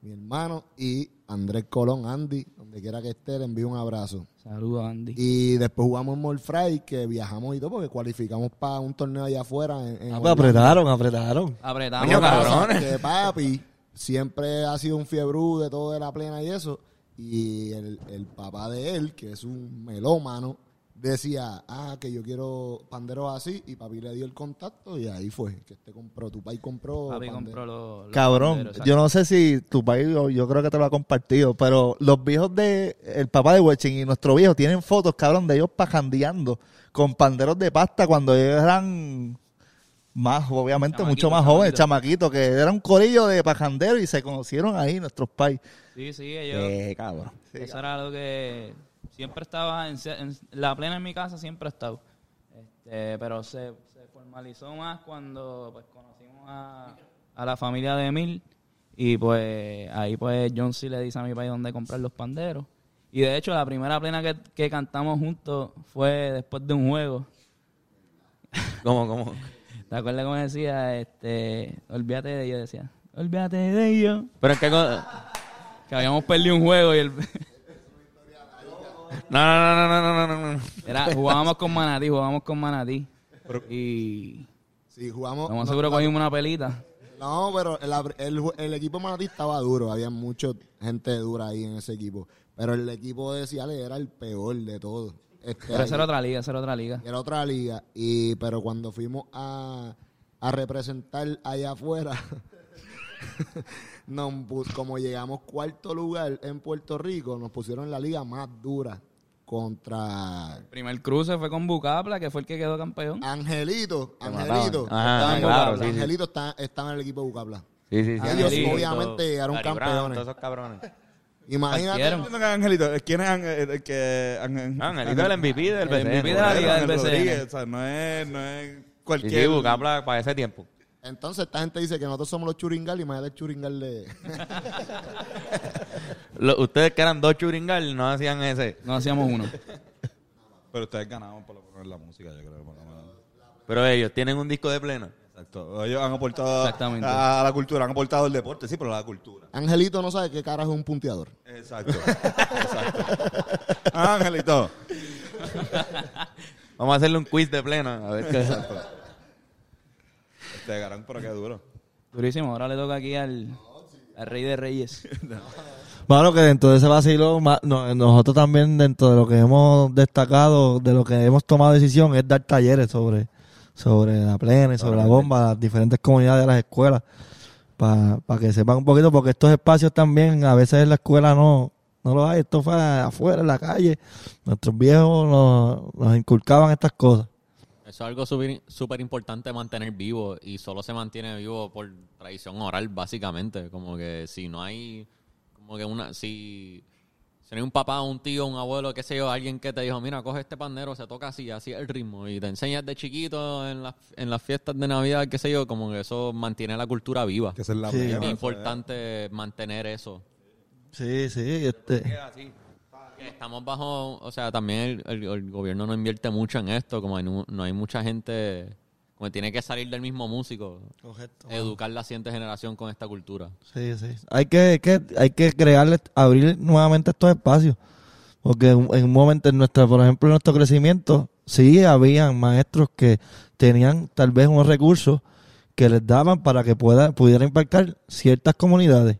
mi hermano, y Andrés Colón, Andy, donde quiera que esté, le envío un abrazo. Saludos, Andy. Y después jugamos en Morfray, que viajamos y todo, porque cualificamos para un torneo allá afuera. En, en Ah, pues apretaron, apretaron. Apretamos. Cabrón. que papi siempre ha sido un fiebrú de todo de la plena y eso. Y el, el papá de él, que es un melómano, decía, ah, que yo quiero panderos así. Y papi le dio el contacto y ahí fue. Que este compró, tu país compró. Papi compró los, los Cabrón, panderos, yo no sé si tu país, o yo creo que te lo ha compartido, pero los viejos de, el papá de Weching y nuestro viejo tienen fotos, cabrón, de ellos pajandeando con panderos de pasta cuando ellos eran más, obviamente, mucho más chamaquitos. chamaquitos, que era un corillo de pajanderos y se conocieron ahí nuestros pais. Sí, sí, ellos. Eh, cabrón. Eso era algo que siempre estaba en, en- la plena en mi casa siempre ha estado. Este, pero se, se formalizó más cuando pues conocimos a, a la familia de Emil y pues ahí pues John sí le dice a mi país dónde comprar los panderos. Y de hecho la primera plena que, que cantamos juntos fue después de un juego. ¿Cómo, cómo? ¿Te acuerdas cómo decía? Este, olvídate de ellos, decía. Olvídate de ellos. Pero qué... co- Que habíamos perdido un juego y el... No, no, no, no, no, no, no, no. Era, jugábamos con Manatí, jugábamos con Manatí. Y Sí, jugamos. vamos no, seguro cogimos una pelita. No, pero el, el, el equipo Manatí estaba duro. Había mucha gente dura ahí en ese equipo. Pero el equipo de Ciales era el peor de todos. Este, Pero esa era otra liga, esa era otra liga. Era otra liga. Y, pero cuando fuimos a, a representar allá afuera, nos pus- como llegamos cuarto lugar en Puerto Rico, nos pusieron en la liga más dura contra El primer cruce fue con Bucapla, que fue el que quedó campeón. Angelito. Angelito. Ajá, claro, sí, sí. Angelito está, estaba en el equipo de Bucapla. Sí, sí, sí. Ellos Angelito. obviamente llegaron Brown, campeones. Todos esos cabrones. Imagínate. Que Angelito, ¿quién es Ángel- el que Ángel- Ah, Angelito es el MVP del El BCN. MVP de la liga del BCN. Rodríguez, o sea, no es, no es cualquier... sí, para ese tiempo. Entonces esta gente dice que nosotros somos los churingal y imagínate el churingal de... Lo- ustedes que eran dos churingal no hacían ese. No hacíamos uno. Pero ustedes ganaban por lo menos en la música, yo creo. por lo menos. Pero ellos tienen un disco de plena. Exacto. Ellos han aportado Exactamente. a la cultura, han aportado el deporte, sí, pero a la cultura. Angelito no sabe qué carajo es un punteador. Exacto. Exacto. Ah, Angelito. Vamos a hacerle un quiz de plena. A ver qué Este garán, pero qué duro. Durísimo. Ahora le toca aquí al, al rey de reyes. Bueno, que dentro de ese vacilo, nosotros también dentro de lo que hemos destacado, de lo que hemos tomado decisión, es dar talleres sobre, sobre la plena y sobre la bomba, las diferentes comunidades de las escuelas, para que sepan un poquito, porque estos espacios también, a veces en la escuela no, no lo hay, esto fue afuera, en la calle, nuestros viejos nos, nos inculcaban estas cosas. Eso es algo súper súper importante mantener vivo y solo se mantiene vivo por tradición oral, básicamente. Como que si no hay, como que una, si, si no hay un papá, un tío, un abuelo, qué sé yo, alguien que te dijo, mira, coge este pandero, se toca así, así es el ritmo y te enseñas de chiquito en las, en las fiestas de Navidad, qué sé yo, como que eso mantiene la cultura viva. Que es la Sí. Es importante mantener eso. Sí, sí, este... Estamos bajo, o sea, también el, el- el gobierno no invierte mucho en esto, como hay no hay mucha gente, como que tiene que salir del mismo músico, educar la siguiente generación con esta cultura. Sí, sí. Hay que, que- hay que crearle, abrir nuevamente estos espacios. Porque en, en un momento, en nuestra, por ejemplo, en nuestro crecimiento, sí habían maestros que tenían tal vez unos recursos que les daban para que pueda, pudiera impactar ciertas comunidades.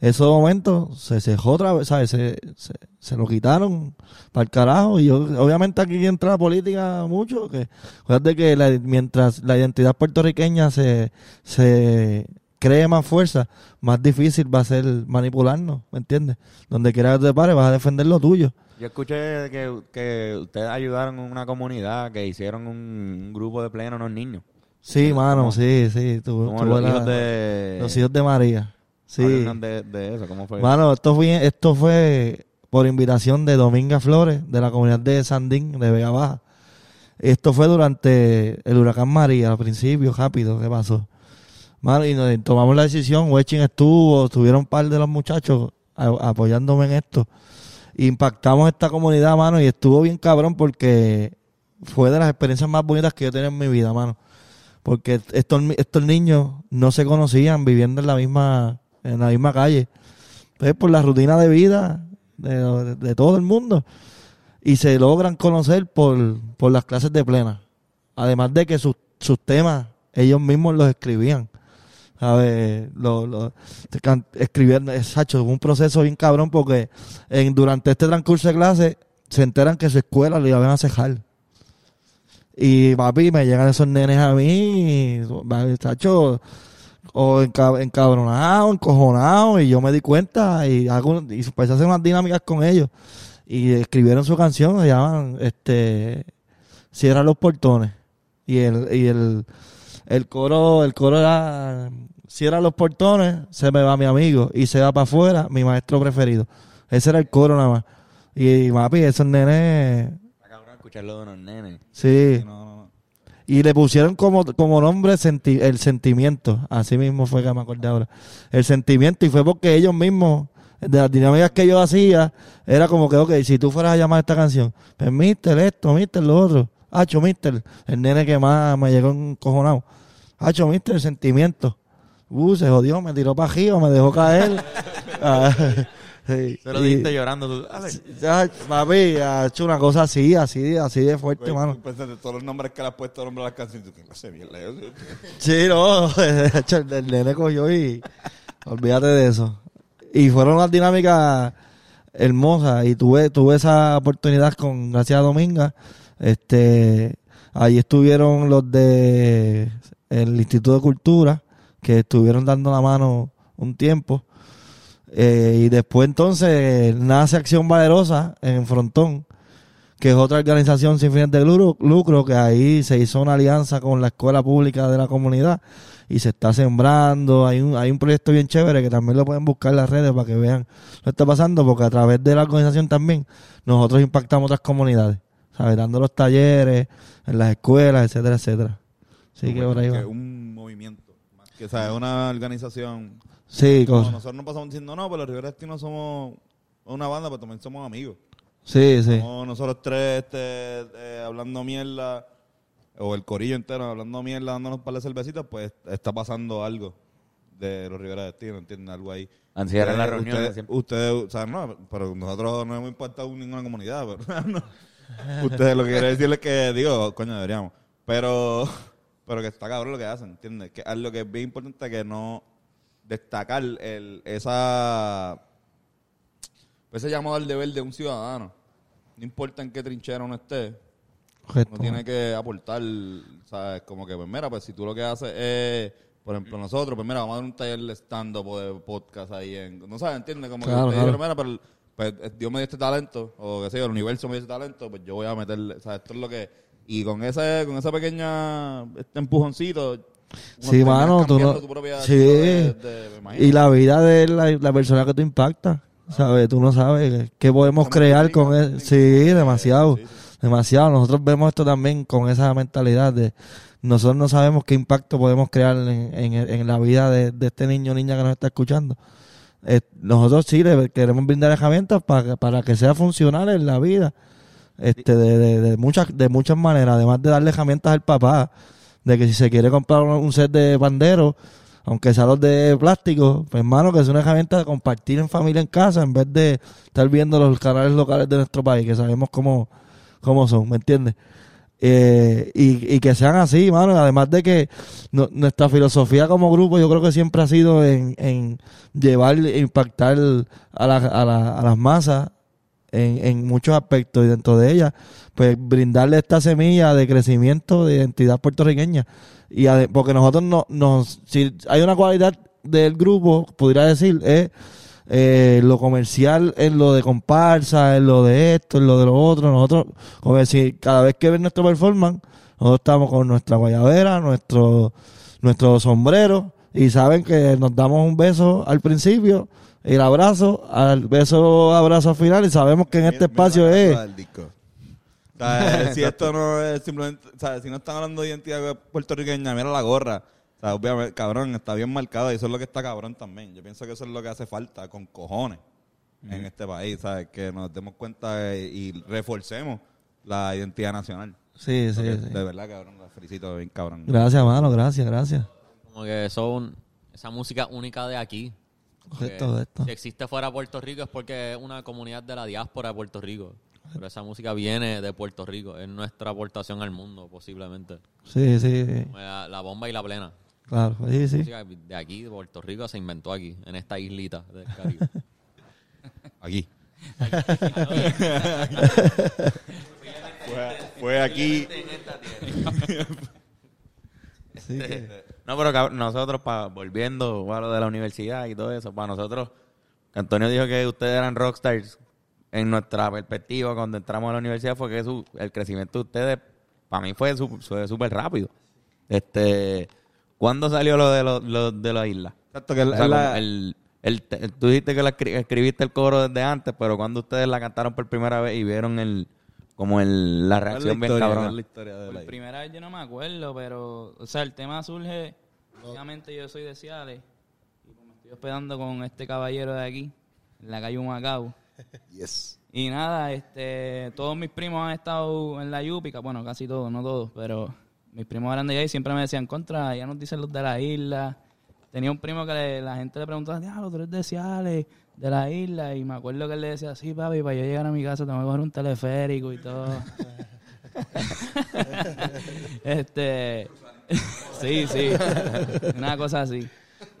Esos momentos se cejó otra vez, ¿sabes? Se, se, se lo quitaron para el carajo. Y yo, obviamente aquí entra la política mucho. que Acuérdate que la- mientras la identidad puertorriqueña se, se cree más fuerza, más difícil va a ser manipularnos, ¿me entiendes? Donde quiera que te pare, vas a defender lo tuyo. Yo escuché que, que ustedes ayudaron en una comunidad que hicieron un, un grupo de pleno unos niños. Sí, mano, sí, sí. Como tuve los la- hijos de... los hijos de María. Sí. De, de eso, ¿cómo fue? Mano, esto fue, esto fue por invitación de Dominga Flores, de la comunidad de Sandín, de Vega Baja. Esto fue durante el huracán María, al principio, rápido, ¿qué pasó? Mano, y nos- tomamos la decisión, Wechin estuvo, estuvieron un par de los muchachos apoyándome en esto. Impactamos esta comunidad, mano, y estuvo bien cabrón porque fue de las experiencias más bonitas que yo tenido en mi vida, mano. Porque estos, estos niños no se conocían viviendo en la misma, en la misma calle. Entonces, por la rutina de vida de, todo el mundo. Y se logran conocer por, por las clases de plena. Además de que sus, sus temas, ellos mismos los escribían. ¿Sabes? Lo, lo, exacto, un proceso bien cabrón porque en, durante este transcurso de clase se enteran que su escuela lo iban a cejar. Y papi, me llegan esos nenes a mí, chacho, o enca- encabronado, encojonado, y yo me di cuenta y hago y empecé a hacer unas dinámicas con ellos. Y escribieron su canción, se llaman este Cierra los portones. Y el, y el, el coro, el coro era Cierra los portones, se me va mi amigo, y se va para afuera, mi maestro preferido. Ese era el coro nada más. Y, papi, esos nenes, Está cabrón escucharlo de unos nenes. sí. No. Y le pusieron como, como nombre senti- el sentimiento. Así mismo fue que me acordé ahora. El sentimiento. Y fue porque ellos mismos, de las dinámicas que yo hacía, era como que, ok, si tú fueras a llamar esta canción, pues mister esto, mister lo otro. Hacho, mister, el nene que más me llegó encojonado. Hacho, mister, el sentimiento. Uh, se jodió, me tiró para arriba, me dejó caer. Sí. Se lo Y- dijiste llorando. Tú. Ya, papi, ha hecho una cosa así, así, así de fuerte, mano. Pues, todos los nombres que le has puesto el nombre a las canciones, tú, ¿qué clase de mierda es eso? Sí, no, hecho, el, el nene cogió y olvídate de eso. Y fueron unas dinámicas hermosas y tuve, tuve esa oportunidad con Gracias a Dominga. Este, ahí estuvieron los de el Instituto de Cultura que estuvieron dando la mano un tiempo. Eh, y después entonces nace Acción Valerosa en Frontón, que es otra organización sin fines de lucro, lucro, que ahí se hizo una alianza con la escuela pública de la comunidad y se está sembrando. Hay un, hay un proyecto bien chévere que también lo pueden buscar en las redes para que vean lo que está pasando, porque a través de la organización también nosotros impactamos otras comunidades, ¿sabes? Dando los talleres en las escuelas, etcétera, etcétera. Así que por ahí va. un movimiento. más Que, o sea, es una organización. Sí, Como cosa. nosotros no pasamos diciendo, no, pero los Rivera Destino somos una banda, pero también somos amigos. Sí, sí. Somos nosotros tres este, eh, hablando mierda, o el corillo entero hablando mierda, dándonos un par de cervecitas, pues está pasando algo de los Rivera Destino, ¿entienden? Algo ahí. Así era la reunión, Ustedes, siempre. ustedes, o sea, no, pero nosotros no hemos impactado en ninguna comunidad, pero no. Ustedes lo que quiero decirles es que, digo, coño, deberíamos. Pero, pero que está cabrón lo que hacen, ¿entiendes? Que es lo que es bien importante que no destacar el, esa ese llamado al deber de un ciudadano. No importa en qué trinchera uno esté, uno tiene que aportar, ¿sabes? Como que, pues mira, pues si tú lo que haces es, por ejemplo, nosotros, pues mira, vamos a dar un taller de stand-up o de podcast ahí en, no sabes, ¿entiendes? Como Claro, que claro. mira, pero pues, Dios me dio este talento, o qué sé yo, el universo me dio este talento, pues yo voy a meterle, sea, esto es lo que, y con ese, con esa pequeña, este empujoncito, Sí, mano, tú no- tu propia sí. de- de-. Y la vida de la, la persona que tú impactas, ¿sabes? Tú no sabes qué podemos crear con él. Sí, demasiado. Sí, sí. Demasiado. Nosotros vemos esto también con esa mentalidad de nosotros no sabemos qué impacto podemos crear en, en, en la vida de, de este niño o niña que nos está escuchando. Eh, nosotros sí le queremos brindar herramientas para, para que sea funcional en la vida. Este, de, de, de muchas, de muchas maneras, además de darle herramientas al papá, de que si se quiere comprar un, set de panderos, aunque sea los de plástico, pues hermano, que es una herramienta de compartir en familia en casa, en vez de estar viendo los canales locales de nuestro país, que sabemos cómo, cómo son, ¿me entiendes? Eh, y, y que sean así, mano, además de que nuestra filosofía como grupo yo creo que siempre ha sido en, en llevar e impactar a, la- a, la- a las masas en, en muchos aspectos y dentro de ellas, pues brindarle esta semilla de crecimiento de identidad puertorriqueña. Y porque nosotros no, nos, si hay una cualidad del grupo, podría decir, es eh, lo comercial en lo de comparsa, en lo de esto, en lo de lo otro. Nosotros, como decir, cada vez que ven nuestro performance, nosotros estamos con nuestra guayabera, nuestro, nuestro sombrero, y saben que nos damos un beso al principio, el abrazo, al beso, abrazo final, y sabemos que en este espacio es... sea, si esto no es simplemente, o sea, si no están hablando de identidad puertorriqueña, mira la gorra. O sea, obviamente, cabrón, está bien marcada y eso es lo que está cabrón también. Yo pienso que eso es lo que hace falta con cojones en este país, ¿sabes? Que nos demos cuenta eh, y reforcemos la identidad nacional. Sí, sí, Porque sí. De verdad, cabrón, la felicito bien, cabrón. Gracias, mano, gracias, gracias. Como que son esa música única de aquí. Correcto, correcto. Si existe fuera de Puerto Rico es porque es una comunidad de la diáspora de Puerto Rico. Pero esa música viene de Puerto Rico. Es nuestra aportación al mundo, posiblemente. Sí, sí, sí. La, la bomba y la plena. Claro, sí, sí. música de aquí, de Puerto Rico, se inventó aquí, en esta islita del Caribe. Aquí. fue, fue aquí. Sí, que- No, pero nosotros, pa, volviendo a lo de la universidad y todo eso, para nosotros, que Antonio dijo que ustedes eran rockstars, en nuestra perspectiva, cuando entramos a la universidad, fue que su, el crecimiento de ustedes, para mí, fue su- fue súper rápido. Este, ¿Cuándo salió lo de, lo, lo de la isla? Exacto, que O la- sea, la- como el, el, te- tú dijiste que la escri- escribiste el coro desde antes, pero cuando ustedes la cantaron por primera vez y vieron el como el, la reacción bien cabrona. la historia de Por la primera vez yo no me acuerdo, pero, o sea, el tema surge, obviamente yo soy de Ciales, y pues me estoy hospedando con este caballero de aquí, en la calle Humacao. Yes. Y nada, este, todos mis primos han estado en la Yúpica, bueno, casi todos, no todos, pero mis primos allá y siempre me decían, contra, ya nos dicen los de la isla, tenía un primo que le- la gente le preguntaba, diablo, tú eres de de la isla. Y me acuerdo que él le decía, sí, papi, para yo llegar a mi casa tengo que coger un teleférico y todo. este, sí, sí, una cosa así.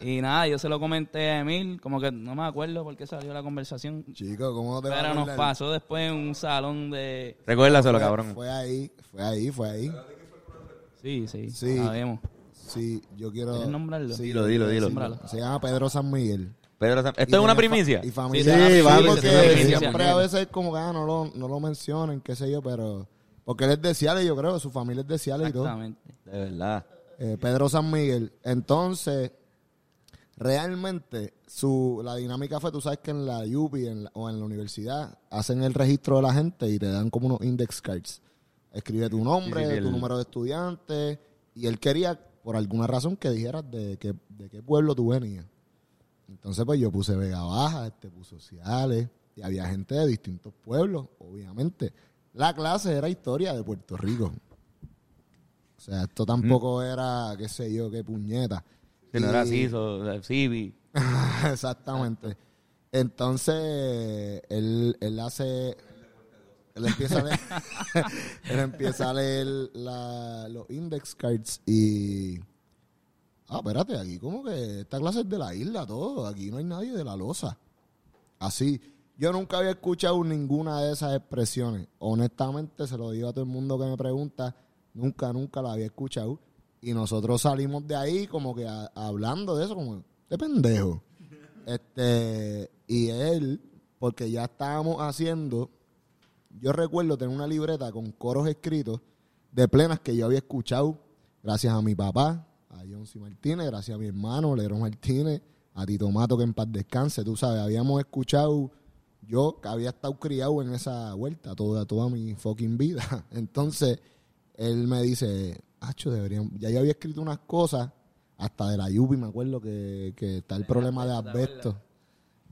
Y nada, yo se lo comenté a Emil, como que no me acuerdo por qué salió la conversación. Chico, ¿cómo te Pero nos pasó después en un salón de... Recuérdaselo, cabrón. Fue ahí, fue ahí, fue ahí. Sí, sí, Sí. sabemos. Sí, yo quiero... ¿Quieres nombrarlo? Sí, Dilo, dilo, dilo. Se llama Pedro San Miguel. Pedro San- Y ¿Esto es una primicia? Y familia. Sí, Sí, sí, porque siempre a veces como que ah, no, lo, no lo mencionen, qué sé yo, pero... Porque él es de Ciales, yo creo, su familia es de Ciales y todo. Exactamente. De verdad. Eh, Pedro San Miguel. Entonces, realmente, su, la dinámica fue, tú sabes que en la UPI en la- o en la universidad hacen el registro de la gente y te dan como unos index cards. Escribe tu nombre, Sí, sí, sí, tu el- número de estudiante y él quería, por alguna razón, que dijeras de qué, de qué pueblo tú venías. Entonces, pues yo puse Vega Baja, este puso sociales y había gente de distintos pueblos, obviamente. La clase era historia de Puerto Rico. O sea, esto tampoco era, qué sé yo, qué puñeta. Si no era CISO. Exactamente. Entonces, él, él hace. Él empieza a leer, él empieza a leer la- los index cards y. Ah, espérate, aquí como que esta clase es de la isla, todo. Aquí no hay nadie de la losa. Así. Yo nunca había escuchado ninguna de esas expresiones. Honestamente, se lo digo a todo el mundo que me pregunta. Nunca, nunca la había escuchado. Y nosotros salimos de ahí como que a- hablando de eso, como de pendejo. Este, y él, porque ya estábamos haciendo, yo recuerdo tener una libreta con coros escritos de plenas que yo había escuchado gracias a mi papá, a John C. Martínez, gracias a mi hermano, Leron Martínez, a Tito Mato, que en paz descanse, tú sabes, habíamos escuchado, yo que había estado criado en esa vuelta toda, toda mi fucking vida. Entonces, él me dice, Acho, deberían, ya yo había escrito unas cosas, hasta de la Yupi me acuerdo que, que está el problema de asbesto.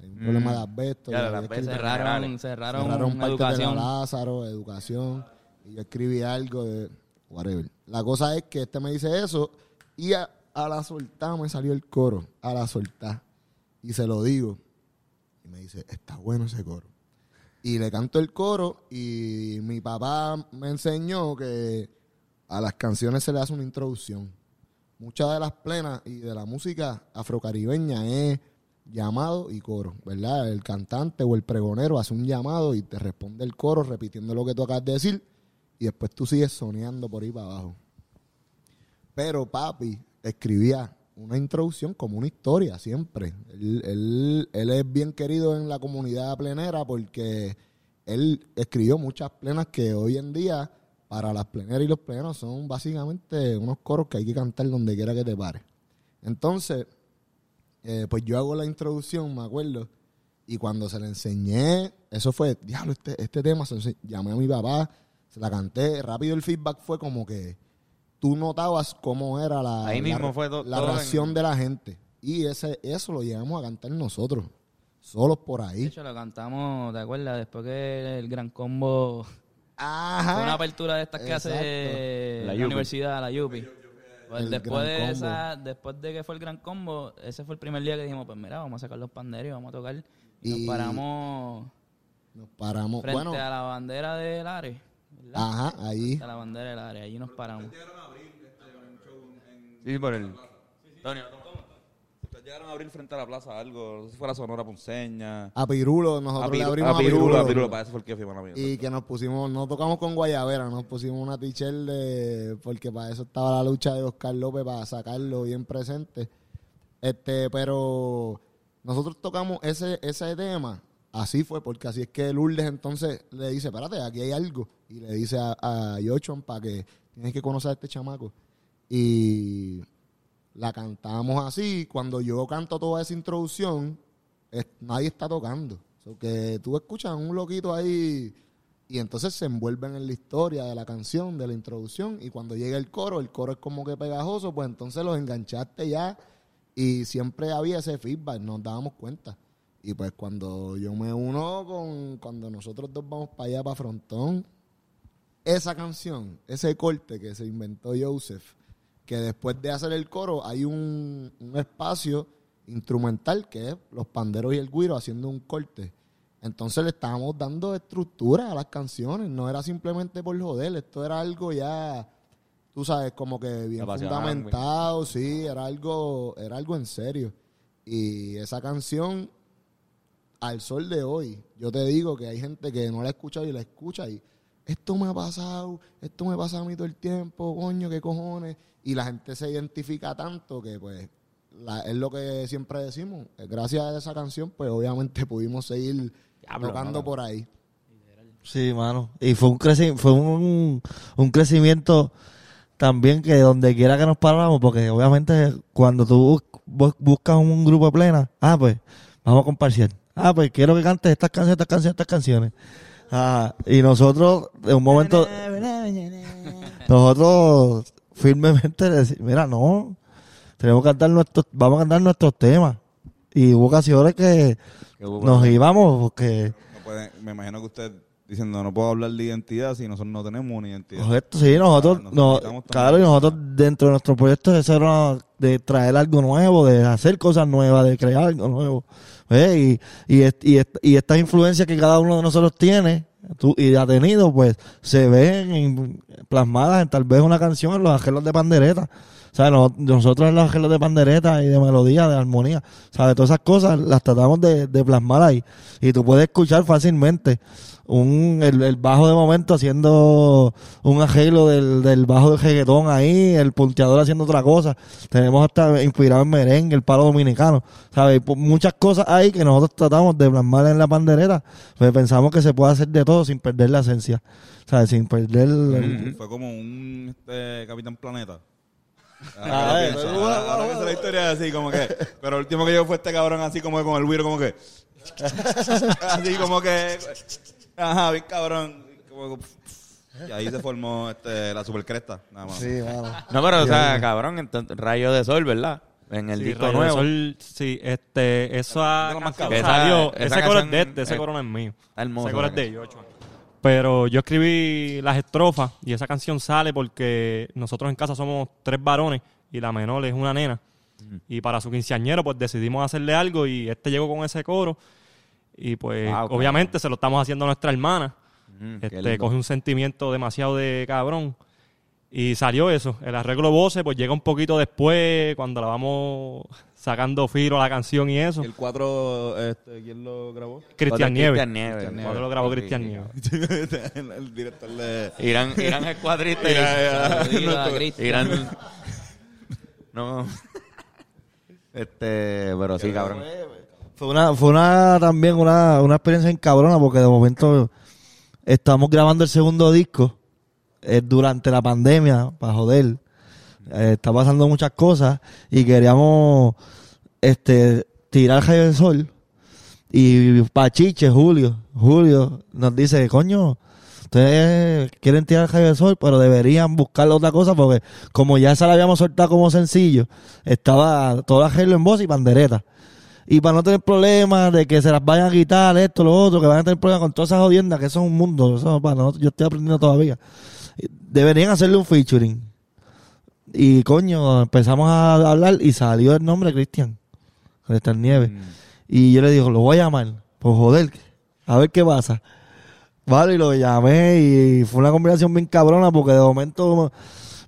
Hay un problema de asbesto. Ya, escrito- Cerraron, cerraron, cerraron parte de la educación. Lázaro, educación, y yo escribí algo de whatever. La cosa es que este me dice eso y a, a la soltada me salió el coro, a la soltada. Y se lo digo. Y me dice, está bueno ese coro. Y le canto el coro y mi papá me enseñó que a las canciones se le hace una introducción. Muchas de las plenas y de la música afrocaribeña es llamado y coro, ¿verdad? El cantante o el pregonero hace un llamado y te responde el coro repitiendo lo que tú acabas de decir y después tú sigues soneando por ahí para abajo. Pero papi escribía una introducción como una historia siempre. Él, él- él es bien querido en la comunidad plenera porque él escribió muchas plenas que hoy en día para las pleneras y los plenos son básicamente unos coros que hay que cantar donde quiera que te pare. Entonces, eh, pues yo hago la introducción, me acuerdo, y cuando se la enseñé, eso fue, diablo, este, este tema, se llamé a mi papá, se la canté, rápido el feedback fue como que tú notabas cómo era la, Ahí la- mismo fue to- la todo en- reacción de la gente. Y ese eso lo llegamos a cantar nosotros, solos por De ahí. hecho, lo cantamos, ¿te acuerdas? Después que el gran combo Ajá. fue una apertura de estas que hace La la, universidad, la Yupi. Pues después de esa, después de que fue el gran combo, ese fue el primer día que dijimos, pues mira, vamos a sacar los panderos y vamos a tocar. Y, Y- nos paramos Nos paramos, frente bueno, a la bandera del Ares. ¿verdad? ajá, ahí. Frente a la bandera del Ares, allí nos paramos. Sí, por el... Antonio, Ustedes llegaron a abrir frente a la plaza algo, no sé si fuera Sonora Ponceña. A Pirulo, nosotros a, le abrimos a Pirulo, a Pirulo. Pirulo, para eso fue el que fuimos a la mía. Y que nos pusimos, no tocamos con Guayabera, nos pusimos una t-shirt de, porque para eso estaba la lucha de Oscar López para sacarlo bien presente. Este, pero nosotros tocamos ese, ese tema, así fue, porque así es que Lourdes entonces le dice, espérate, aquí hay algo. Y le dice a, a Yochon para que tienes que conocer a este chamaco. Y la cantamos así. Cuando yo canto toda esa introducción, nadie está tocando. So que tú escuchas un loquito ahí y entonces se envuelven en la historia de la canción, de la introducción. Y cuando llega el coro, el coro es como que pegajoso, pues entonces los enganchaste ya. Y siempre había ese feedback, nos dábamos cuenta. Y pues cuando yo me uno con, cuando nosotros dos vamos para allá, para Frontón, esa canción, ese corte que se inventó Joseph, que después de hacer el coro hay un, un espacio instrumental que es los panderos y el guiro haciendo un corte. Entonces le estábamos dando estructura a las canciones, no era simplemente por joder, esto era algo ya, tú sabes, como que bien fundamentado, sí, era algo, era algo en serio. Y esa canción, al sol de hoy, yo te digo que hay gente que no la ha escuchado y la escucha y esto me ha pasado, esto me pasa a mí todo el tiempo, coño, qué cojones. Y la gente se identifica tanto que pues la- es lo que siempre decimos. Gracias a esa canción, pues obviamente pudimos seguir tocando por ahí. Sí, mano. Y fue un creci- fue un, un crecimiento también que donde quiera que nos paráramos, porque obviamente cuando tú bus- buscas un grupo de plena, ah, pues vamos a compartir. Ah, pues quiero que cantes estas canciones, estas canciones, estas canciones. Ah, y nosotros, de un momento, nosotros firmemente decimos, mira, no, tenemos que cantar nuestros, vamos a cantar nuestros temas. Y hubo ocasiones que nos íbamos porque No pueden- me imagino que usted diciendo, no puedo hablar de identidad si nosotros no tenemos una identidad. Correcto, sí, nosotros, Ah, nos no, claro, y nosotros dentro de nuestro proyecto era de traer algo nuevo, de hacer cosas nuevas, de crear algo nuevo. ¿Ves? Y, y, y, y estas influencias que cada uno de nosotros tiene tú, y ha tenido, pues se ven en- plasmadas en tal vez una canción en los arreglos de pandereta. O sea, no- nosotros en los arreglos de pandereta y de melodía, de armonía, ¿sabes? Todas esas cosas las tratamos de, de plasmar ahí. Y tú puedes escuchar fácilmente un, el, el bajo de momento haciendo un arreglo del, del bajo del reggaetón ahí, el punteador haciendo otra cosa. Tenemos hasta inspirado en merengue, el palo dominicano. ¿Sabes? Pues muchas cosas ahí que nosotros tratamos de plasmar en la pandereta. Pues pensamos que se puede hacer de todo sin perder la esencia. ¿Sabes? Sin perder el- Fue como un este, Capitán Planeta. Ah, Ahora eh, pero- ahora- ahora que sé la historia así como que pero el último que yo fue este cabrón así como que con el güiro como que así como que ajá bien cabrón como que, y ahí se formó este, la supercresta nada más Sí, mano. No, pero, o sea, cabrón, entonces, Rayo de Sol, ¿verdad? En el Sí, disco Rayo de nuevo. Sol, sí, este, De lo más canción cabrón. salió, Esa- esa ese coro es de este, ese es- coro no es mío. Hermoso, ese coro es de Yocho. Pero yo escribí las estrofas y esa canción sale porque nosotros en casa somos tres varones y la menor es una nena. Y para su quinceañero pues decidimos hacerle algo y este llegó con ese coro y pues Wow, cabrón. obviamente se lo estamos haciendo a nuestra hermana. Mm, Este, coge un sentimiento demasiado de cabrón. Y salió eso. El arreglo voces, pues llega un poquito después, cuando la vamos sacando filo a la canción y eso. y el 4 este, ¿quién lo grabó? Cristian Nieves. Cristian Nieves. Cristian Cuando lo grabó Sí, Cristian sí. Nieves. el, el director de Irán, Irán es cuadrista Cristian. Irán... No. Este, pero sí, cabrón. Fue una, fue una también una, una experiencia encabrona porque de momento estamos grabando el segundo disco eh, durante la pandemia, para joder. Eh, está pasando muchas cosas y queríamos este tirar Rayo del Sol. Y Pachiche, Julio, Julio nos dice, coño, ustedes quieren tirar Rayo del Sol, pero deberían buscar otra cosa porque como ya se la habíamos soltado como sencillo, estaba todo el arreglo en voz y pandereta. Y para no tener problemas de que se las vayan a quitar, esto, lo otro, que van a tener problemas con todas esas jodiendas, que eso es un mundo, eso, para nosotros- yo estoy aprendiendo todavía. Deberían hacerle un featuring. Y coño, empezamos a hablar y salió el nombre Cristian, Cristian Nieves. Y yo le digo, lo voy a llamar, pues joder, a ver qué pasa. Vale, y lo llamé y fue una conversación bien cabrona porque de momento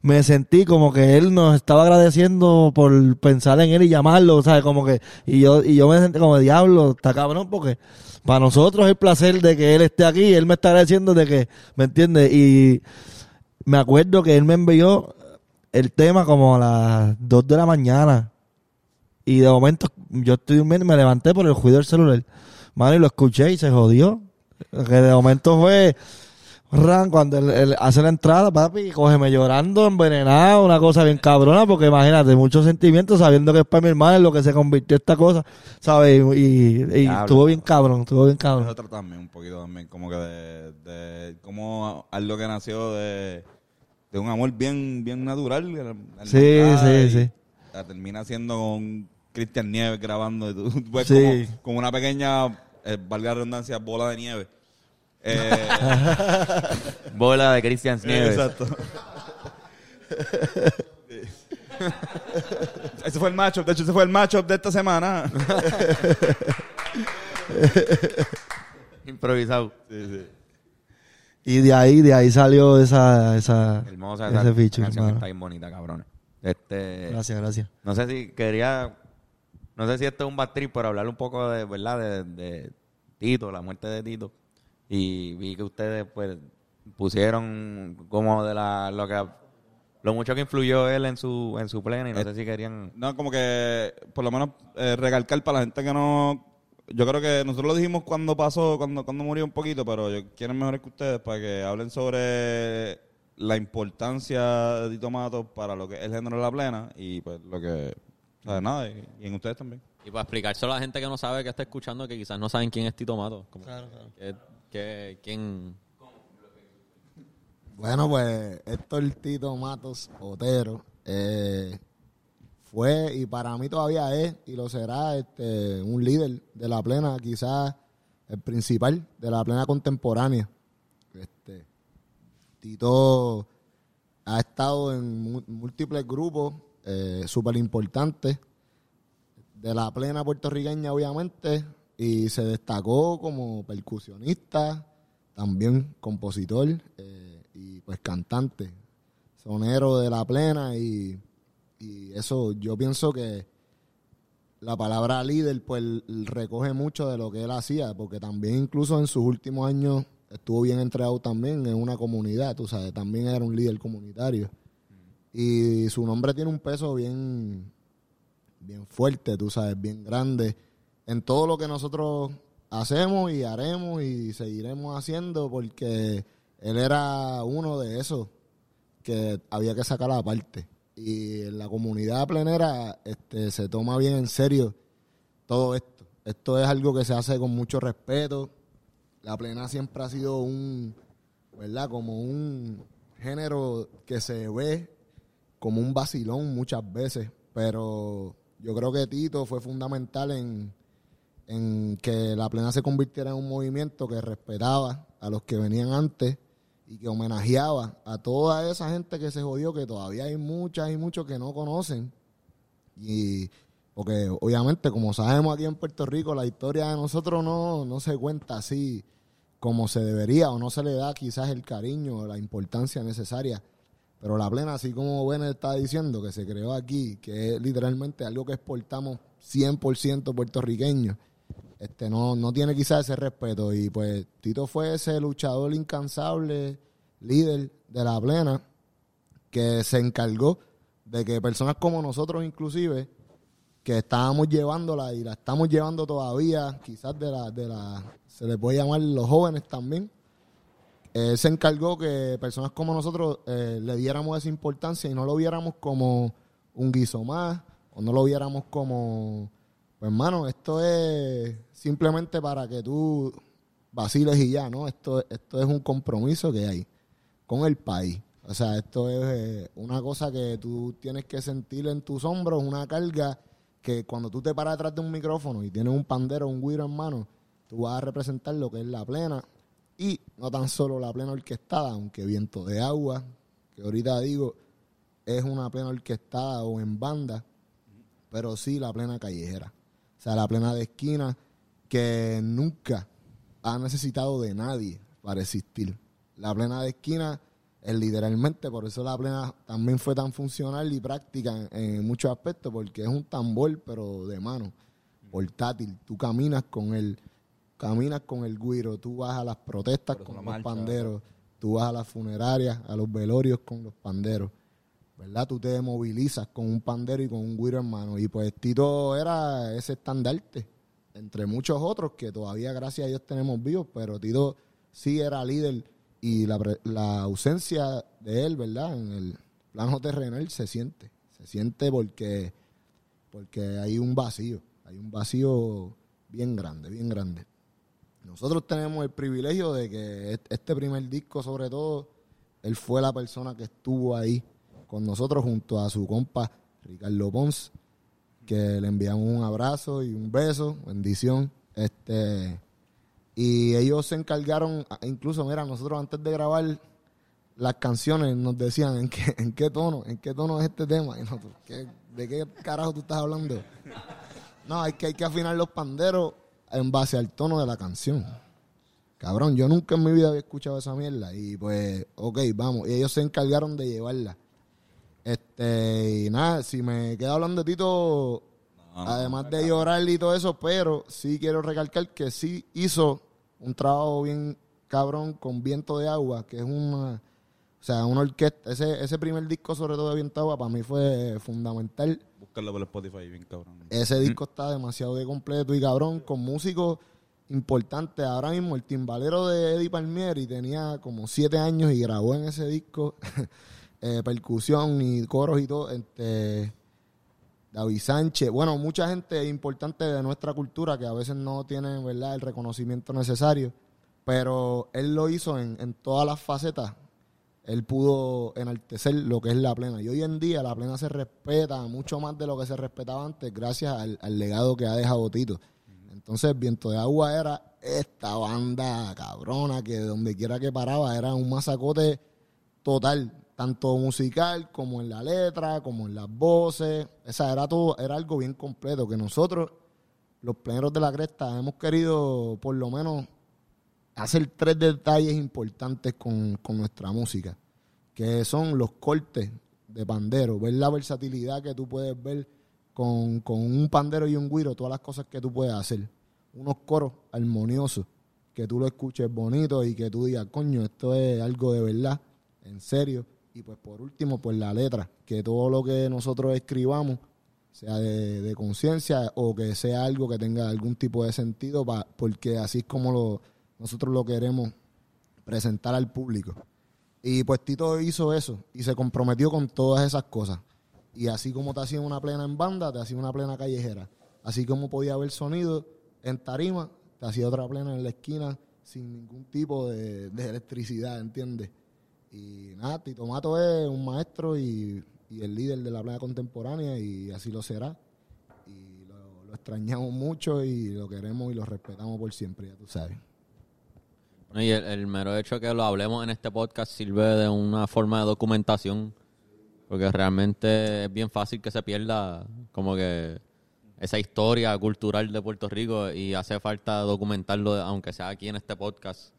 me sentí como que él nos estaba agradeciendo por pensar en él y llamarlo, ¿sabes? Como que, y yo, y yo me sentí como diablo, está cabrón, porque para nosotros es el placer de que él esté aquí, él me está agradeciendo de que, ¿me entiendes? Y me acuerdo que él me envió el tema como a las 2 de la mañana. Y de momento yo estoy durmiendo y me levanté por el ruido del celular. Mano, y lo escuché y se jodió. Que de momento fue ran cuando él, él hace la entrada, papi, cógeme llorando, envenenado, una cosa bien cabrona, porque imagínate, muchos sentimientos sabiendo que es para mi hermana en lo que se convirtió esta cosa, ¿sabes? Y, y- y Diablo. estuvo bien cabrón, estuvo bien cabrón. Nosotros también, un poquito también, como que de, de como algo que nació de, de un amor bien, bien natural. Sí, sí, sí. La termina siendo con Cristian Nieves grabando. Y tú, tú ves Sí. como, como una pequeña, eh, valga la redundancia, bola de nieve. Eh, Bola de Cristian Nieves. exacto. ese fue el matchup. De hecho, ese fue el matchup de esta semana. Improvisado. Y de ahí, de ahí salió esa, esa, Hermosa ese esa feature, canción que está bien bonita, cabrones. Este, Gracias, gracias. No sé si quería, no sé si esto es un bad trip, pero hablar un poco de, ¿verdad? De, de Tito, la muerte de Tito. Y vi que ustedes, pues, pusieron como de la, lo que, lo mucho que influyó él en su, en su plena y no Eh, sé si querían... No, como que, por lo menos, eh, recalcar para la gente que no. Yo creo que nosotros lo dijimos cuando pasó, cuando, cuando murió un poquito, pero yo quiero mejores que ustedes para que hablen sobre la importancia de Tito Matos para lo que es el género de la plena y pues lo que. O sea, nada, y, y en ustedes también. Y para explicárselo a la gente que no sabe, que está escuchando, que quizás no saben quién es Tito Mato. Como, Claro, claro. que- que- quién, Bueno, pues Héctor Tito Matos Otero eh, fue y para mí todavía es y lo será este, un líder de la plena, quizás el principal de la plena contemporánea. Este, Tito ha estado en múltiples grupos súper importantes de la plena puertorriqueña, obviamente, y se destacó como percusionista, también compositor eh, y pues cantante, sonero de la plena y, y eso yo pienso que la palabra líder pues recoge mucho de lo que él hacía, porque también incluso en sus últimos años estuvo bien entregado también en una comunidad, tú sabes, también era un líder comunitario. Y su nombre tiene un peso bien, bien fuerte, tú sabes, bien grande en todo lo que nosotros hacemos y haremos y seguiremos haciendo porque él era uno de esos que había que sacar aparte. Y en la comunidad plenera este, se toma bien en serio todo esto. Esto es algo que se hace con mucho respeto. La plena siempre ha sido un, ¿verdad? Como un género que se ve como un vacilón muchas veces, pero yo creo que Tito fue fundamental en, en que la plena se convirtiera en un movimiento que respetaba a los que venían antes y que homenajeaba a toda esa gente que se jodió, que todavía hay muchas y muchos que no conocen. Y porque obviamente, como sabemos aquí en Puerto Rico, la historia de nosotros no, no se cuenta así como se debería o no se le da quizás el cariño o la importancia necesaria. Pero la plena, así como Bennett está diciendo, que se creó aquí, que es literalmente algo que exportamos 100% puertorriqueño, este, no, no tiene quizás ese respeto. Y pues Tito fue ese luchador incansable, líder de la plena, que se encargó de que personas como nosotros inclusive, que estábamos llevándola y la estamos llevando todavía, quizás de la, de la, se le puede llamar los jóvenes también, él se encargó que personas como nosotros eh, le diéramos esa importancia y no lo viéramos como un guiso más, o no lo viéramos como, pues hermano, esto es simplemente para que tú vaciles y ya, ¿no? Esto, esto es un compromiso que hay con el país. O sea, esto es eh, una cosa que tú tienes que sentir en tus hombros, una carga que cuando tú te paras detrás de un micrófono y tienes un pandero, un guiro en mano, tú vas a representar lo que es la plena y no tan solo la plena orquestada, aunque Viento de Agua, que ahorita digo, es una plena orquestada o en banda, pero sí la plena callejera. O sea, la plena de esquina que nunca ha necesitado de nadie para existir. La plena de esquina es literalmente, por eso la plena también fue tan funcional y práctica en, en muchos aspectos, porque es un tambor, pero de mano, portátil. Tú caminas con él, caminas con el guiro, tú vas a las protestas con los panderos, tú vas a las funerarias, a los velorios con los panderos. ¿Verdad? Tú te movilizas con un pandero y con un guiro en mano. Y pues Tito era ese estandarte, entre muchos otros que todavía, gracias a Dios, tenemos vivos, pero Tito sí era líder y la, la ausencia de él, ¿verdad? En el plano terrenal se siente, se siente porque, porque hay un vacío, hay un vacío bien grande, bien grande. Nosotros tenemos el privilegio de que est- este primer disco, sobre todo, él fue la persona que estuvo ahí con nosotros junto a su compa Ricardo Pons, que le enviamos un abrazo y un beso, bendición. Este, y ellos se encargaron, incluso, mira, nosotros antes de grabar las canciones nos decían en qué, en qué tono, en qué tono es este tema. Y nosotros, ¿qué- ¿de qué carajo tú estás hablando? No, hay que, hay que afinar los panderos en base al tono de la canción. Cabrón, yo nunca en mi vida había escuchado esa mierda. Y pues, ok, vamos. Y ellos se encargaron de llevarla. Este, y nada, si me queda hablando de Tito, además de llorar y todo eso, pero sí quiero recalcar que sí hizo un trabajo bien cabrón con Viento de Agua, que es una, o sea, una orquesta. Ese, ese primer disco, sobre todo de Viento de Agua, para mí fue fundamental. Búscalo por Spotify, bien cabrón. Ese disco está demasiado de completo y cabrón, con músicos importantes. Ahora mismo el timbalero de Eddie Palmieri tenía como siete años y grabó en ese disco eh, percusión y coros y todo. Este, David Sánchez, bueno, mucha gente importante de nuestra cultura que a veces no tienen ¿verdad? el reconocimiento necesario, pero él lo hizo en, en todas las facetas. Él pudo enaltecer lo que es la plena. Y hoy en día la plena se respeta mucho más de lo que se respetaba antes gracias al, al legado que ha dejado Tito. Entonces, Viento de Agua era esta banda cabrona que donde quiera que paraba era un masacote total, tanto musical como en la letra, como en las voces. Esa era todo, era algo bien completo que nosotros, los pleneros de la cresta, hemos querido por lo menos hacer tres detalles importantes con, con nuestra música, que son los cortes de pandero, ver la versatilidad que tú puedes ver con, con un pandero y un guiro, todas las cosas que tú puedes hacer. Unos coros armoniosos, que tú lo escuches bonito y que tú digas, coño, esto es algo de verdad, en serio. Y pues por último, pues la letra, que todo lo que nosotros escribamos sea de, conciencia o que sea algo que tenga algún tipo de sentido, porque así es como lo, nosotros lo queremos presentar al público. Y pues Tito hizo eso y se comprometió con todas esas cosas. Y así como te hacía una plena en banda, te hacía una plena callejera. Así como podía haber sonido en tarima, te hacía otra plena en la esquina sin ningún tipo de, de electricidad, ¿entiendes? Y nada, Tito Mato es un maestro y, el líder de la plena contemporánea y así lo será. Y lo, extrañamos mucho y lo queremos y lo respetamos por siempre, ya tú sabes. Y el, el mero hecho que lo hablemos en este podcast sirve de una forma de documentación, porque realmente es bien fácil que se pierda como que esa historia cultural de Puerto Rico y hace falta documentarlo, aunque sea aquí en este podcast.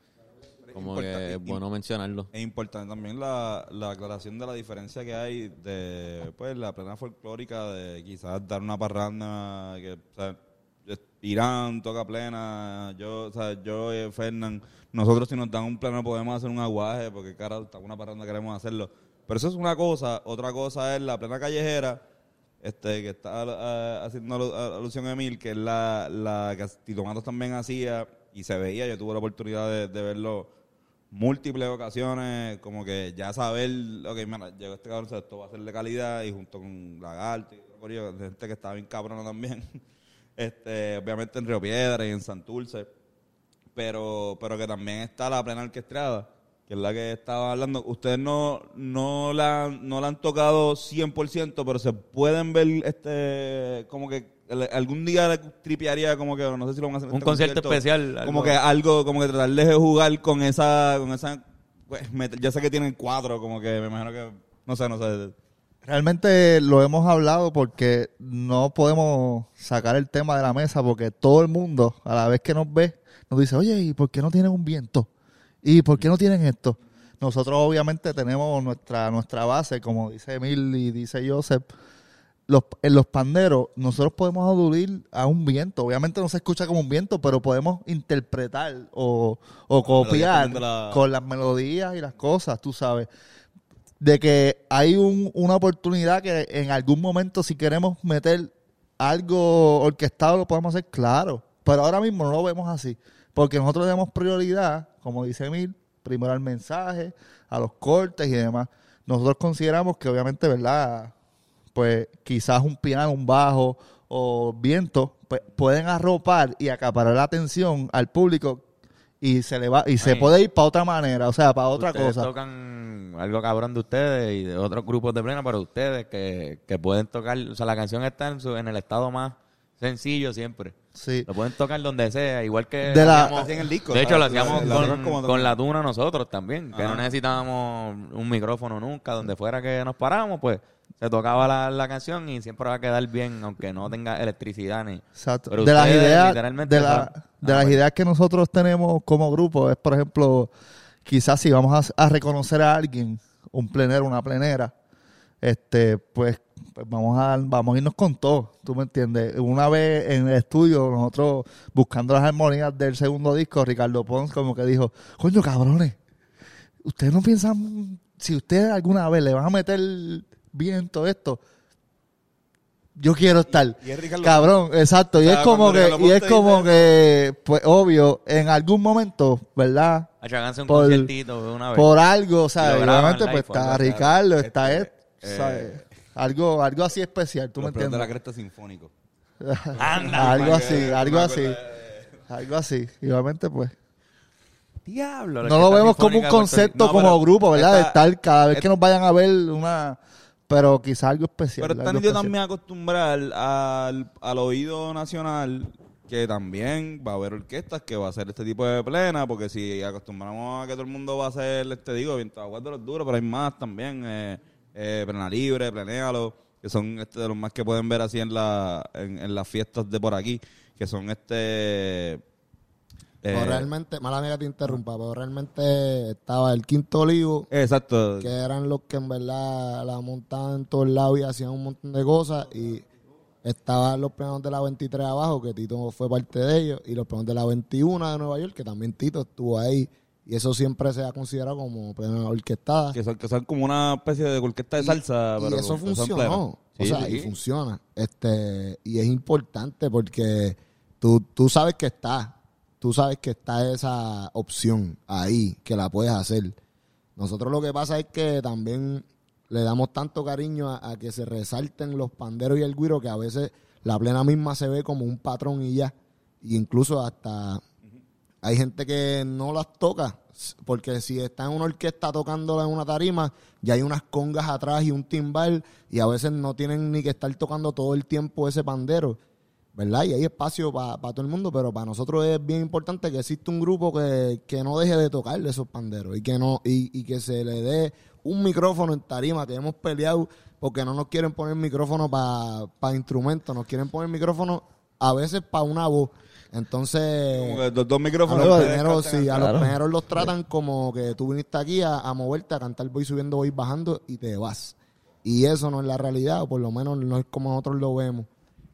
Como que es bueno mencionarlo. Es importante también la, la aclaración de la diferencia que hay de pues la plena folclórica de quizás dar una parranda que o sea, Irán toca plena, yo, o sea, yo eh, Fernán, nosotros si nos dan un pleno podemos hacer un aguaje porque cara, está una parranda queremos hacerlo. Pero eso es una cosa, otra cosa es la plena callejera, este que está eh, haciendo alu- alusión a Emil, que es la, la que Tito Matos también hacía y se veía, yo tuve la oportunidad de, de verlo múltiples ocasiones, como que ya saber, ok, mira, llegó este cabrón, esto va a ser de calidad, y junto con Lagarto y de gente que estaba bien cabrona también, este, obviamente en Río Piedra y en Santurce, pero, pero que también está la plena orquesтрada, que es la que estaba hablando. Ustedes no, no, la, no la han tocado 100%, pero se pueden ver, este, como que algún día le tripearía como que, no sé si lo van a hacer Un este concierto especial, Como algo. que algo, como que tratar de jugar con esa, con esa, pues, ya sé que tienen cuatro, como que me imagino que, no sé, no sé. Realmente lo hemos hablado porque no podemos sacar el tema de la mesa porque todo el mundo, a la vez que nos ve, nos dice, oye, ¿y por qué no tienen un viento? ¿Y por qué no tienen esto? Nosotros obviamente tenemos nuestra, nuestra base, como dice Emil y dice Joseph, los, en los panderos nosotros podemos adulir a un viento. Obviamente no se escucha como un viento, pero podemos interpretar o, o copiar la- con las melodías y las cosas, tú sabes de que hay un- una oportunidad que en algún momento si queremos meter algo orquestado lo podemos hacer, claro. Pero ahora mismo no lo vemos así. Porque nosotros damos prioridad, como dice Emil, primero al mensaje, a los cortes y demás. Nosotros consideramos que obviamente, ¿verdad? Pues quizás un piano, un bajo o viento pues, pueden arropar y acaparar la atención al público y se le va y se Ay. puede ir para otra manera, o sea, para otra ustedes cosa. tocan algo cabrón de ustedes y de otros grupos de plena, pero ustedes que, que pueden tocar, o sea, la canción está en, su, en el estado más sencillo siempre. Sí. Lo pueden tocar donde sea, igual que De la- hacíamos- Así en el disco, de hecho, lo hacíamos la- la- con, la tuna nosotros también, que Ajá. no necesitábamos un micrófono nunca, donde fuera que nos paramos, pues se tocaba la, la canción y siempre va a quedar bien, aunque no tenga electricidad ni... Exacto. Pero de las ideas, literalmente, de, la- de Ah, las bueno. ideas que nosotros tenemos como grupo es, por ejemplo, quizás si vamos a, a reconocer a alguien, un plenero, una plenera, este, pues, pues vamos a vamos a irnos con todo, ¿tú me entiendes? Una vez en el estudio, nosotros buscando las armonías del segundo disco, Ricardo Pons como que dijo, coño cabrones, ustedes no piensan, si ustedes alguna vez le van a meter bien todo esto, yo quiero estar. Y es Ricardo Cabrón, exacto. Y O sea, es como que, y es como dice- que, pues obvio, en algún momento, ¿verdad? Un Por- una vez. Por algo, ¿sabes? Obviamente, pues algo está. Ricardo, está Este, Ed, eh, ¿sabes? Algo, algo así especial, ¿tú me de la entiendes? cresta sinfónico. algo para así, que- algo así. Algo así. Y obviamente, pues, Diablo. no lo vemos como un concepto No, como grupo, ¿verdad? de esta- estar cada vez que nos vayan a ver una... Pero quizás algo especial. Pero están yo también acostumbrar al, al oído nacional que también va a haber orquestas que va a hacer este tipo de plena, porque si acostumbramos a que todo el mundo va a hacer, te digo, bien de los duros, pero hay más también, eh, eh, plena libre, plenéalo, que son este, de los más que pueden ver así en, la, en, en las fiestas de por aquí, que son este... Pero eh, realmente, mala amiga te interrumpa, pero realmente estaba el Quinto Olivo, Exacto. que eran los que en verdad la montaban en todos lados y hacían un montón de cosas. Y estaban los plenos de la 23 abajo, que Tito fue parte de ellos, y los plenos de la 21 de Nueva York, que también Tito estuvo ahí. Y eso siempre se ha considerado como plena orquestada. Que son, que son como una especie de orquesta de salsa. y pero eso funcionó. Sí, o sea, sí. y funciona. Este, y es importante porque tú, tú sabes que está. Tú sabes que está esa opción ahí, que la puedes hacer. Nosotros lo que pasa es que también le damos tanto cariño a, que se resalten los panderos y el guiro que a veces la plena misma se ve como un patrón y ya. Y incluso hasta hay gente que no las toca, porque si está en una orquesta tocándola en una tarima, ya hay unas congas atrás y un timbal, y a veces no tienen ni que estar tocando todo el tiempo ese pandero, ¿verdad? Y hay espacio para todo el mundo, pero para nosotros es bien importante que exista un grupo que, que no deje de tocar esos panderos y que no y, y que se le dé un micrófono en tarima, que hemos peleado porque no nos quieren poner micrófono para instrumentos, nos quieren poner micrófono a veces para una voz. Entonces, Como que dos, dos a micrófonos. los cantan sí, a Claro. los los tratan como que tú viniste aquí a, a moverte, a cantar, voy subiendo, voy bajando y te vas. Y eso no es la realidad, o por lo menos no es como nosotros lo vemos.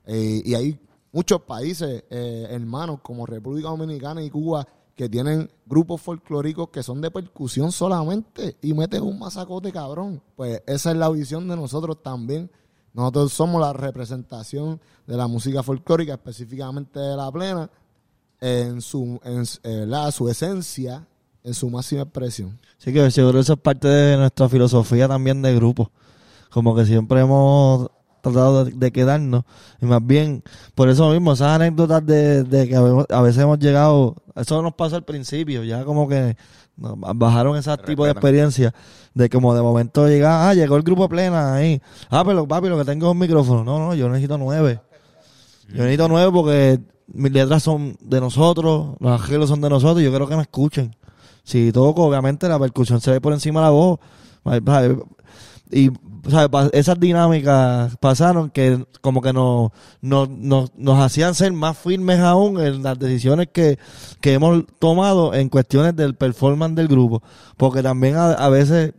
Eh, y hay muchos países eh, hermanos como República Dominicana y Cuba que tienen grupos folclóricos que son de percusión solamente y meten un masacote cabrón. Pues esa es la visión de nosotros también. Nosotros somos la representación de la música folclórica, específicamente de la plena, en su, en, eh, la, su esencia, en su máxima expresión. Sí, que seguro eso es parte de nuestra filosofía también de grupo. Como que siempre hemos tratado de, de quedarnos. Y más bien, por eso mismo, esas anécdotas de, de que a veces hemos llegado, eso nos pasó al principio, ya como que nos bajaron ese tipo de experiencia de como de momento llegar, ah, llegó el grupo plena ahí. Ah, pero papi, lo que tengo es un micrófono. No, no, yo necesito nueve. Yo necesito nueve porque mis letras son de nosotros, los arreglos son de nosotros y yo quiero que me escuchen. Si toco, obviamente la percusión se ve por encima de la voz. Y esas dinámicas pasaron que como que nos, nos, nos, hacían ser más firmes aún en las decisiones que, que hemos tomado en cuestiones del performance del grupo. Porque también a, a veces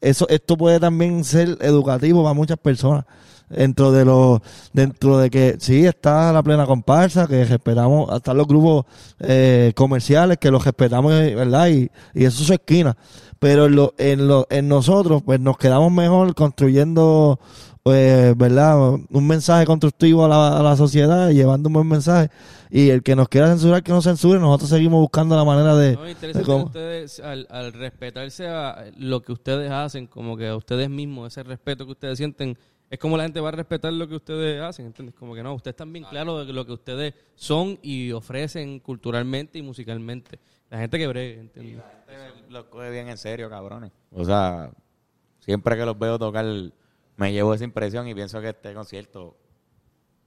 eso esto puede también ser educativo para muchas personas. Dentro de los dentro de que sí está la plena comparsa que respetamos hasta los grupos eh, comerciales que los respetamos eh, verdad y, y eso es su esquina pero en, lo, en, lo, en nosotros pues nos quedamos mejor construyendo eh, verdad un mensaje constructivo a la, a la sociedad llevando un buen mensaje. Y el que nos quiera censurar que no censure. Nosotros seguimos buscando la manera de, No, de cómo- que ustedes, al, al respetarse a lo que ustedes hacen, como que a ustedes mismos, ese respeto que ustedes sienten, es como la gente va a respetar lo que ustedes hacen, ¿entiendes? Como que no, ustedes están bien claros de lo que ustedes son y ofrecen culturalmente y musicalmente. La gente que bregue, ¿entiendes? Los coge bien en serio, cabrones. O sea, siempre que los veo tocar, me llevo esa impresión y pienso que este concierto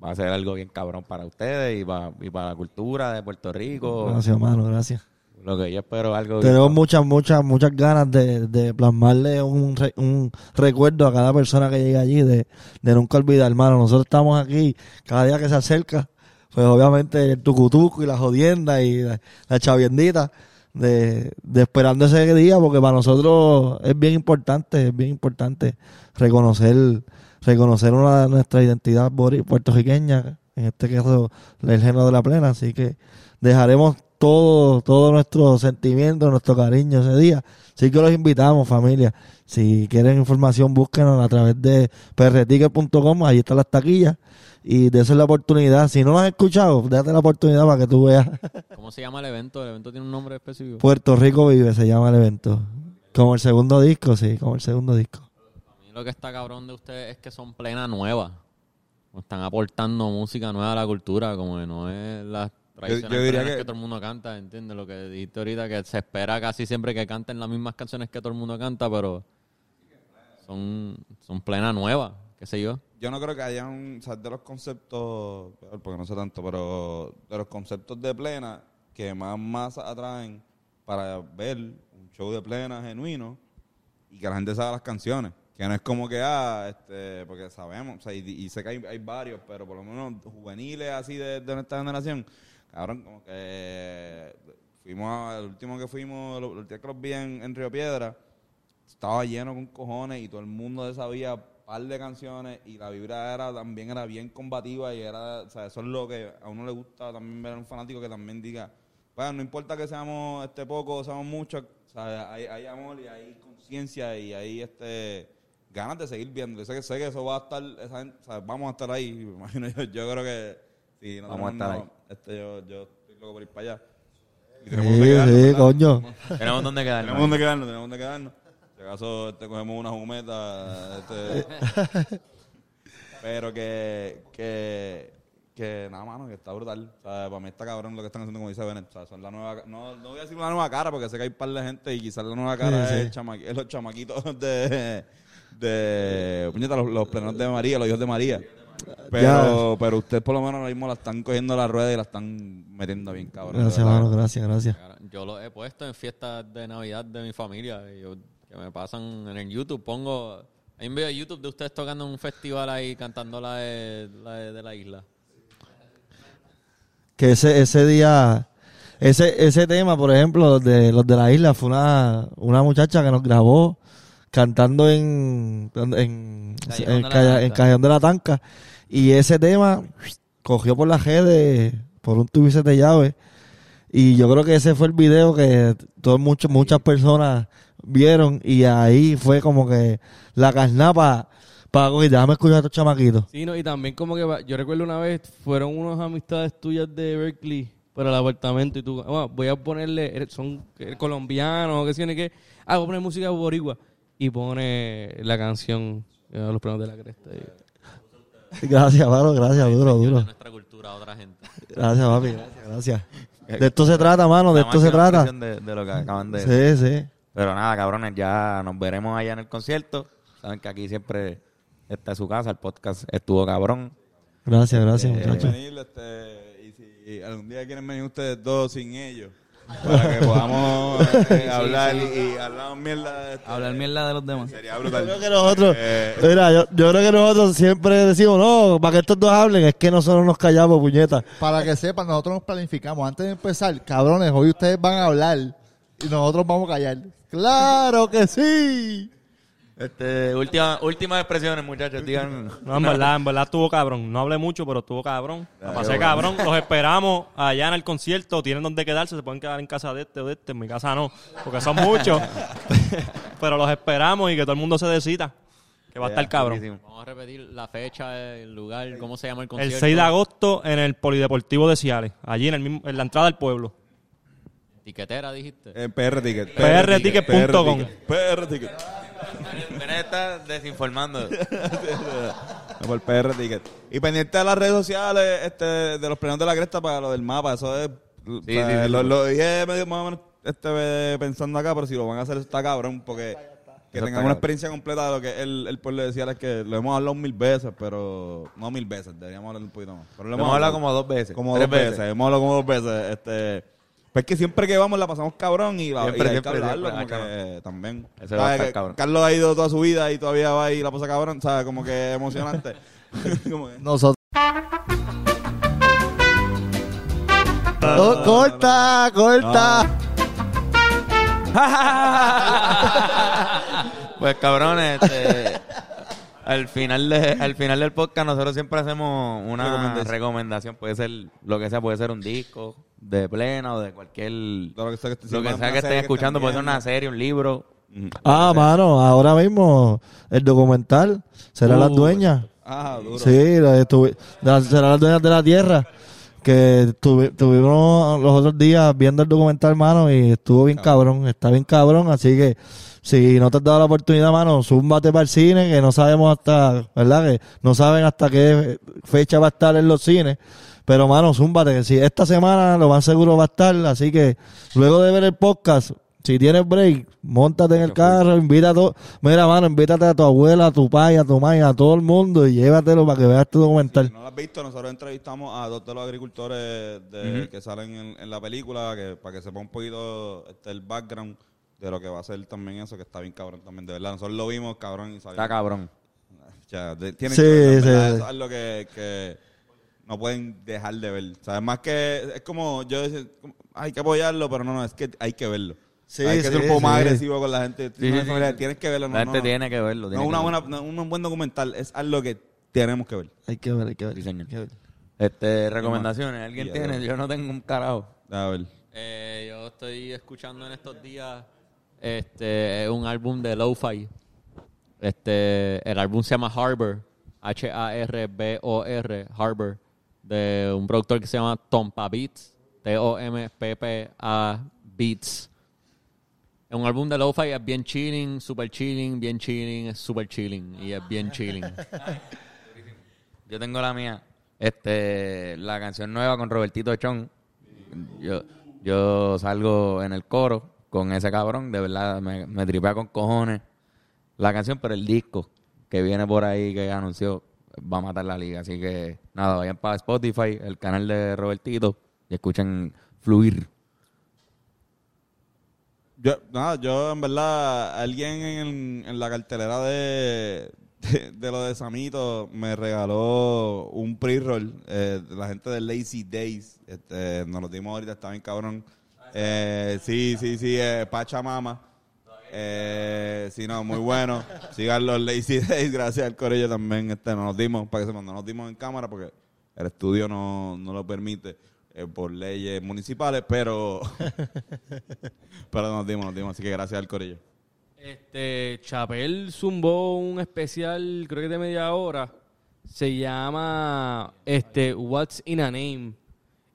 va a ser algo bien cabrón para ustedes y para, y para la cultura de Puerto Rico. Gracias, hermano, gracias. Lo que yo espero algo Tenemos bien- muchas, muchas, muchas ganas de, de plasmarle un, re- un recuerdo a cada persona que llegue allí, de, de nunca olvidar, hermano. Nosotros estamos aquí, cada día que se acerca, pues obviamente el tucutuco y la jodienda y la, chaviendita, de, de esperando ese día, porque para nosotros es bien importante, es bien importante reconocer, reconocer una nuestra identidad puertorriqueña, en este caso el género de la plena, así que dejaremos todo, todo nuestro sentimiento, nuestro cariño ese día. Así que los invitamos, familia. Si quieren información, búsquenos a través de prticket.com, ahí están las taquillas. Y de la oportunidad. Si no lo has escuchado, déjate la oportunidad para que tú veas. ¿Cómo se llama el evento? ¿El evento tiene un nombre específico? Puerto Rico Vive se llama el evento. Como el segundo disco, sí, como el segundo disco. A mí lo que está cabrón de ustedes es que son plena nueva. Están aportando música nueva a la cultura, como que no es las tradiciones yo diría que... todo el mundo canta, ¿entiendes? Lo que dijiste ahorita, que se espera casi siempre que canten las mismas canciones que todo el mundo canta, pero son, son plena nueva, qué sé yo. Yo no creo que haya un, o sea, de los conceptos, porque no sé tanto, pero de los conceptos de plena que más masa atraen para ver un show de plena genuino y que la gente sabe las canciones. Que no es como que, ah, este, porque sabemos, o sea, y, y sé que hay, hay varios, pero por lo menos juveniles así de, de nuestra generación, cabrón, como que fuimos, a- el último que fuimos, el último que los vi en, en Río Piedra, estaba lleno con cojones y todo el mundo sabía par de canciones y la vibra era también era bien combativa y era, o sea, eso es lo que a uno le gusta también ver a un fanático que también diga, bueno, no importa que seamos este poco seamos muchos, o sea, hay, hay amor y hay conciencia y hay este ganas de seguir viendo. Sé que sé que eso va a estar, esa o vamos a estar ahí, me imagino yo, yo creo que si no Vamos a tenemos- estar no, este, yo, yo estoy loco por ir para allá. Y Sí, tenemos donde quedarnos, sí, ¿verdad? coño. Tenemos donde quedarnos. Tenemos donde quedarnos, tenemos donde quedarnos. Si acaso este, cogemos una jumeta, este, pero que, que, que nada, mano, que está brutal. O sea, para mí está cabrón lo que están haciendo, como dice Bennett. O sea, son la nueva, no, no voy a decir una nueva cara, porque sé que hay un par de gente y quizás la nueva cara Sí, sí. es los chamaquitos de, de puñeta, los, los plenos de María, los hijos de María. Pero, pero ustedes por lo menos ahora mismo la están cogiendo la rueda y la están metiendo bien, cabrón. Gracias, hermano, gracias, gracias. Yo lo he puesto en fiestas de Navidad de mi familia. y yo- que me pasan en el YouTube. Pongo. Hay un video de YouTube de ustedes tocando en un festival ahí cantando la de la, de, de la isla. que ese, ese día, ese, ese tema, por ejemplo, los de, los de la isla, fue una, una muchacha que nos grabó cantando en, en, Callejón en, de la en Callejón de la Tanca. Y ese tema cogió por las redes por un tubo de llave. Y yo creo que ese fue el video que todo, mucho, muchas personas vieron. Y ahí fue como que la carnapa para coger, déjame escuchar a estos chamaquitos. Sí, no, y también como que yo recuerdo una vez fueron unas amistades tuyas de Berkeley para el apartamento y tú, "Ah, voy a ponerle, son colombianos, qué sé yo qué, ah, voy a poner música boricua y pone la canción eh, Los Premios de la Cresta. y- Gracias, Pablo, gracias, duro, duro. nuestra cultura a otra gente. Gracias, papi, gracias, gracias. De esto se trata, mano, de esto se trata. De, de lo que acaban de Sí, sí. Pero nada, cabrones, ya nos veremos allá en el concierto. Saben que aquí siempre está su casa, el podcast estuvo cabrón. Gracias, gracias, Quieren muchachos. venir, este, y si algún día quieren venir ustedes dos sin ellos, para que podamos eh, hablar y hablar mierda. de este, Hablar mierda de los demás. Sería Yo brutal. creo que nosotros, Eh, mira, yo, yo creo que nosotros siempre decimos, no, para que estos dos hablen, es que nosotros nos callamos, puñeta. Para que sepan, nosotros nos planificamos. Antes de empezar, cabrones, hoy ustedes van a hablar y nosotros vamos a callar. ¡Claro que sí! Este, última, últimas expresiones, muchachos, digan. No, en verdad, en verdad estuvo cabrón. No hablé mucho, pero estuvo cabrón. La pasé cabrón. Los esperamos allá en el concierto. Tienen donde quedarse. Se pueden quedar en casa de este o de este. En mi casa no, porque son muchos. pero los esperamos y que todo el mundo se decida. Que va a estar cabrón. Vamos a repetir la fecha, el lugar, cómo se llama el El concierto. 6 de agosto en el Polideportivo de Ciales. Allí en, el mismo, en la entrada del pueblo. Tiquetera, dijiste. eh, PR Ticket. prticket.com. PR Está desinformando. No, por PR Ticket. Y pendiente de las redes sociales este, de los premios de la cresta para lo del mapa. Eso es. sí, sí, lo, sí. lo dije medio más o menos este, pensando acá, pero si lo van a hacer está cabrón porque Que está una cabrón. experiencia completa de lo que el, el pueblo decía, es que lo hemos hablado mil veces, pero no mil veces, deberíamos hablar un poquito más. Pero Lo hemos hablado como dos veces. como tres dos veces. hemos hablado como dos veces. Este, pues que siempre que vamos la pasamos cabrón y, la, Siempre, y hay que siempre, hablarlo siempre, como ah, que también. Ese va a estar cabrón. Carlos ha ido toda su vida y todavía va y la pasa cabrón, ¿sabes? Como que emocionante. Como que- Nosotros. Oh, corta, corta. Pues cabrones, este, al final de, al final del podcast nosotros siempre hacemos una Recomendación. recomendación. Puede ser lo que sea, puede ser un disco de plena o de cualquier Lo que sea que, lo que una sea que estén serie escuchando, puede ser una serie, un libro. Ujú. Ah, mano, ahora mismo el documental será Uh, las dueñas. Ah, duro. Sí, la- será las dueñas de la tierra. Que tuvi- tuvimos los otros días viendo el documental, mano, y estuvo bien cabrón. Está bien cabrón, así que si no te has dado la oportunidad, mano, zúmbate para el cine, que no sabemos hasta, ¿verdad? Que no saben hasta qué fecha va a estar en los cines. Pero, mano, zúmbate, que si esta semana lo más seguro va a estar, así que luego de ver el podcast, si tienes break, montate en el carro, invita a todo, mira, mano, invítate a tu abuela, a tu pai, a tu mai, a todo el mundo y llévatelo para que veas tu documental. Si no lo has visto, nosotros entrevistamos a dos de los agricultores de- que salen en, en la película, que para que sepa un poquito este, el background de lo que va a ser también eso, que está bien cabrón también, de verdad. Nosotros lo vimos, cabrón, y salió. Está cabrón. O sea, de- tienen Sí, que sí, verdad, sí. Eso es algo que, que no pueden dejar de ver. O sea, más que es como yo decía, como, hay que apoyarlo, pero no, no, es que hay que verlo. Sí, hay que ser un poco más sí. agresivo con la gente. Sí, sí, sí. Tienes que verlo. No, La gente no, no. tiene que verlo. No, una que buena, verlo. un buen documental es algo que tenemos que ver. Hay que ver, hay que ver. Sí, señor. hay que ver. Este, recomendaciones. ¿Alguien tiene? Yo no tengo un carajo. A ver. Eh, yo estoy escuchando en estos días este un álbum de Lo-Fi. Este, el álbum se llama Harbor, H A R B O R, Harbor, de un productor que se llama Tompa Beats, T O M P P A Beats. Un álbum de Lo-Fi, es bien chilling, super chilling, bien chilling, es super chilling y es bien chilling. Yo tengo la mía. Este, la canción nueva con Robertito Chon. Yo, yo salgo en el coro con ese cabrón. De verdad, me, me tripea con cojones la canción, pero el disco que viene por ahí que anunció va a matar la liga. Así que nada, vayan para Spotify, el canal de Robertito y escuchen Fluir. Yo, nada, yo en verdad, alguien en, en la cartelera de, de, de lo de Samito me regaló un pre-roll. eh, de la gente de Lazy Days. Este, nos lo dimos ahorita, está bien cabrón. Eh, sí, sí, sí, eh, Pachamama. Eh, sí, no, muy bueno. Sigan los Lazy Days, gracias al Corillo también. Este, nos dimos, para que sepan, no nos dimos en cámara porque el estudio no, no lo permite eh, por leyes municipales, pero pero nos dimos, nos dimos, así que gracias al Corillo. Este, Chapel zumbó un especial, creo que de media hora. Se llama este What's in a Name.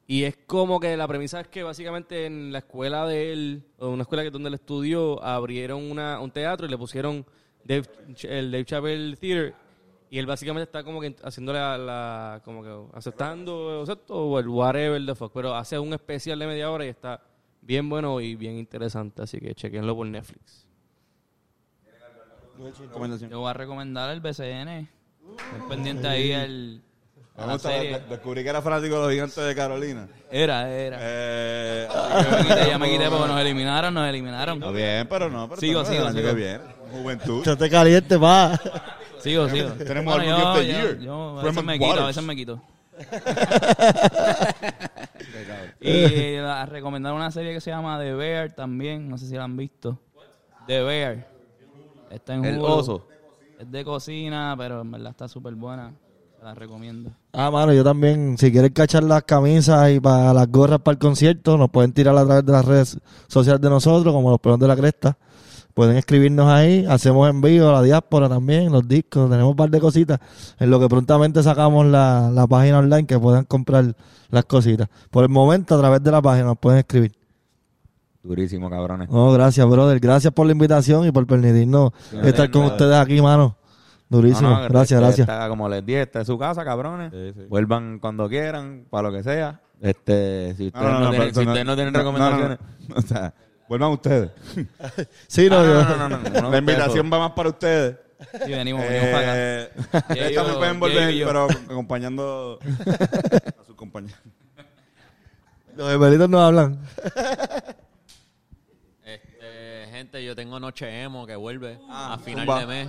Y es como que la premisa es que básicamente en la escuela de él, o una escuela que donde él estudió, abrieron una, un teatro y le pusieron Dave- el Dave Chappelle Theater. Y él básicamente está como que haciendo la, la- como que aceptando o el whatever the fuck. Pero hace un especial de media hora y está bien bueno y bien interesante. Así que chequenlo por Netflix. Recomendación. Yo voy a recomendar el BCN. Estén pendiente ahí el, la serie. descubrí que era fanático de los gigantes de Carolina. Era, era. Eh, Yo me quité, ya me quité porque nos eliminaron, nos eliminaron. Está bien, pero no. Pero Sigo, sigo, bien, sigo. viene. Juventud. No te calientes, pa. Sigo, sigo. Tenemos Bueno, algún yo, gift of the yo, year. yo a veces me quito, a veces me quito. y a recomendar una serie que se llama The Bear también, no sé si la han visto. The Bear. Está en El Hulu. oso. Es de cocina, pero en verdad está súper buena. Se la recomiendo. Ah, mano, yo también, si quieren cachar las camisas y para las gorras para el concierto, nos pueden tirar a través de las redes sociales de nosotros, como los pelones de la cresta. Pueden escribirnos ahí, hacemos envío a la diáspora también, los discos, tenemos un par de cositas. En lo que prontamente sacamos la, la página online que puedan comprar las cositas. Por el momento, a través de la página nos pueden escribir. Durísimo, cabrones. Oh, gracias, brother. Gracias por la invitación y por permitirnos estar con ustedes aquí, mano. Durísimo. No, no, gracias, este, gracias. está, como les dije, esta es su casa, cabrones. Sí, sí. Vuelvan cuando quieran, para lo que sea. Este, si ustedes No, no, no, no, tienen, si ustedes no tienen no, no, no, recomendaciones, no. O sea, Vuelvan ustedes. Sí, no, Ah, yo- no, no, no, no, no, La invitación va más para ustedes. Y venimos, venimos para acá. Eh, Diego, ustedes también pueden volver, Diego y yo. pero acompañando a sus compañeros. los gemelitos no hablan. Este, gente, yo tengo Noche Emo que vuelve Ah, a final zumba. de mes.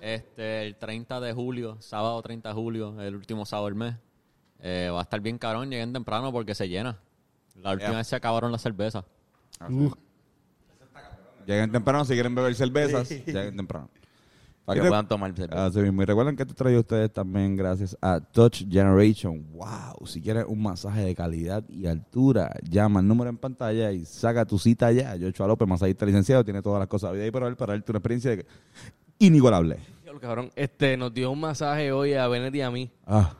Este, el 30 de julio, sábado 30 de julio, el último sábado del mes. Eh, va a estar bien cabrón, lleguen temprano porque se llena. La última Yeah. vez se acabaron las cervezas. Lleguen temprano, si quieren beber cervezas, lleguen temprano. Para que puedan tomar cerveza. Así mismo. Y recuerden que esto trae a ustedes también gracias a Touch Generation. Wow. Si quieres un masaje de calidad y altura, llama al número en pantalla y saca tu cita ya. Yochoa López, masajista licenciado, tiene todas las cosas de vida y por él para darte una experiencia de- inigualable. Diablo, cabrón. Este, nos dio un masaje hoy a Bennett y a mí. Ah,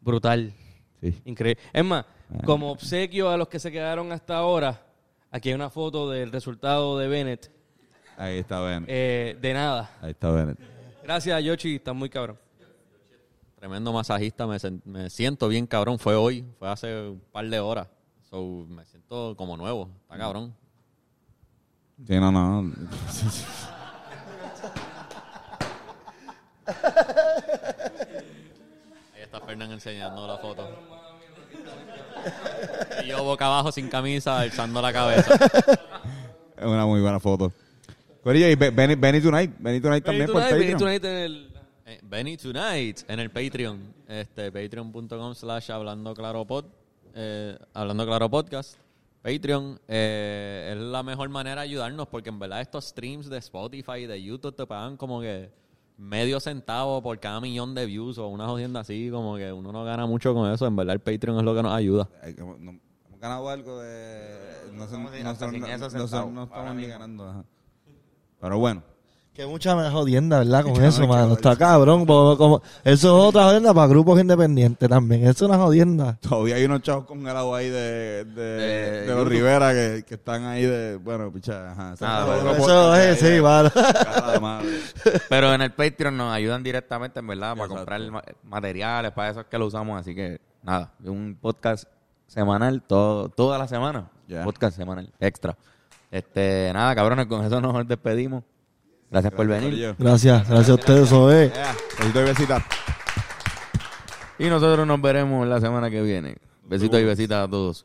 Brutal. sí. Increíble. Es más, como obsequio a los que se quedaron hasta ahora, aquí hay una foto del resultado de Bennett. Ahí está Bennett. Eh, de nada. Ahí está Bennett. Gracias, Yoshi. Estás muy cabrón. Tremendo masajista, me, siento bien cabrón. Fue hoy, fue hace un par de horas. So, me siento como nuevo, está cabrón. Sí, no, no. Ahí está Fernán enseñando la foto. Y yo boca abajo sin camisa, alzando la cabeza. Es una muy buena foto. Corillo, y Be- Benny, Benny Tonight. Benny Tonight también por Benny Patreon. Tonight en el... Eh, Benny Tonight en el Patreon. Este, patreon.com slash hablando claro pod. eh, hablando claro podcast. Patreon eh, es la mejor manera de ayudarnos porque en verdad estos streams de Spotify y de YouTube te pagan como que medio centavo por cada millón de views o una jodienda así, como que uno no gana mucho con eso. En verdad el Patreon es lo que nos ayuda. Que no- hemos ganado algo de... No, Estamos no, no- no no ni ganando. ajá. Pero bueno. Que mucha me jodienda, ¿verdad? Con eso, mano. Está cabrón. Como, como- eso es otra jodienda para grupos independientes también. Eso es una jodienda. Todavía hay unos chavos congelados ahí de, de, De de los. Rivera que, que están ahí de... Bueno, picha, ajá. Ah, Eso es, sí, madre. Pero en el Patreon nos ayudan directamente, en verdad, para Exacto. comprar ma- materiales, para eso es que lo usamos. Así que, nada, un podcast semanal, todo, toda la semana. Podcast semanal, extra. Este, nada, cabrones, con eso nos despedimos. Gracias por venir. Gracias, gracias a ustedes, eso es. Yeah. Besito y besita. Y nosotros nos veremos la semana que viene. Besitos y besitas a todos.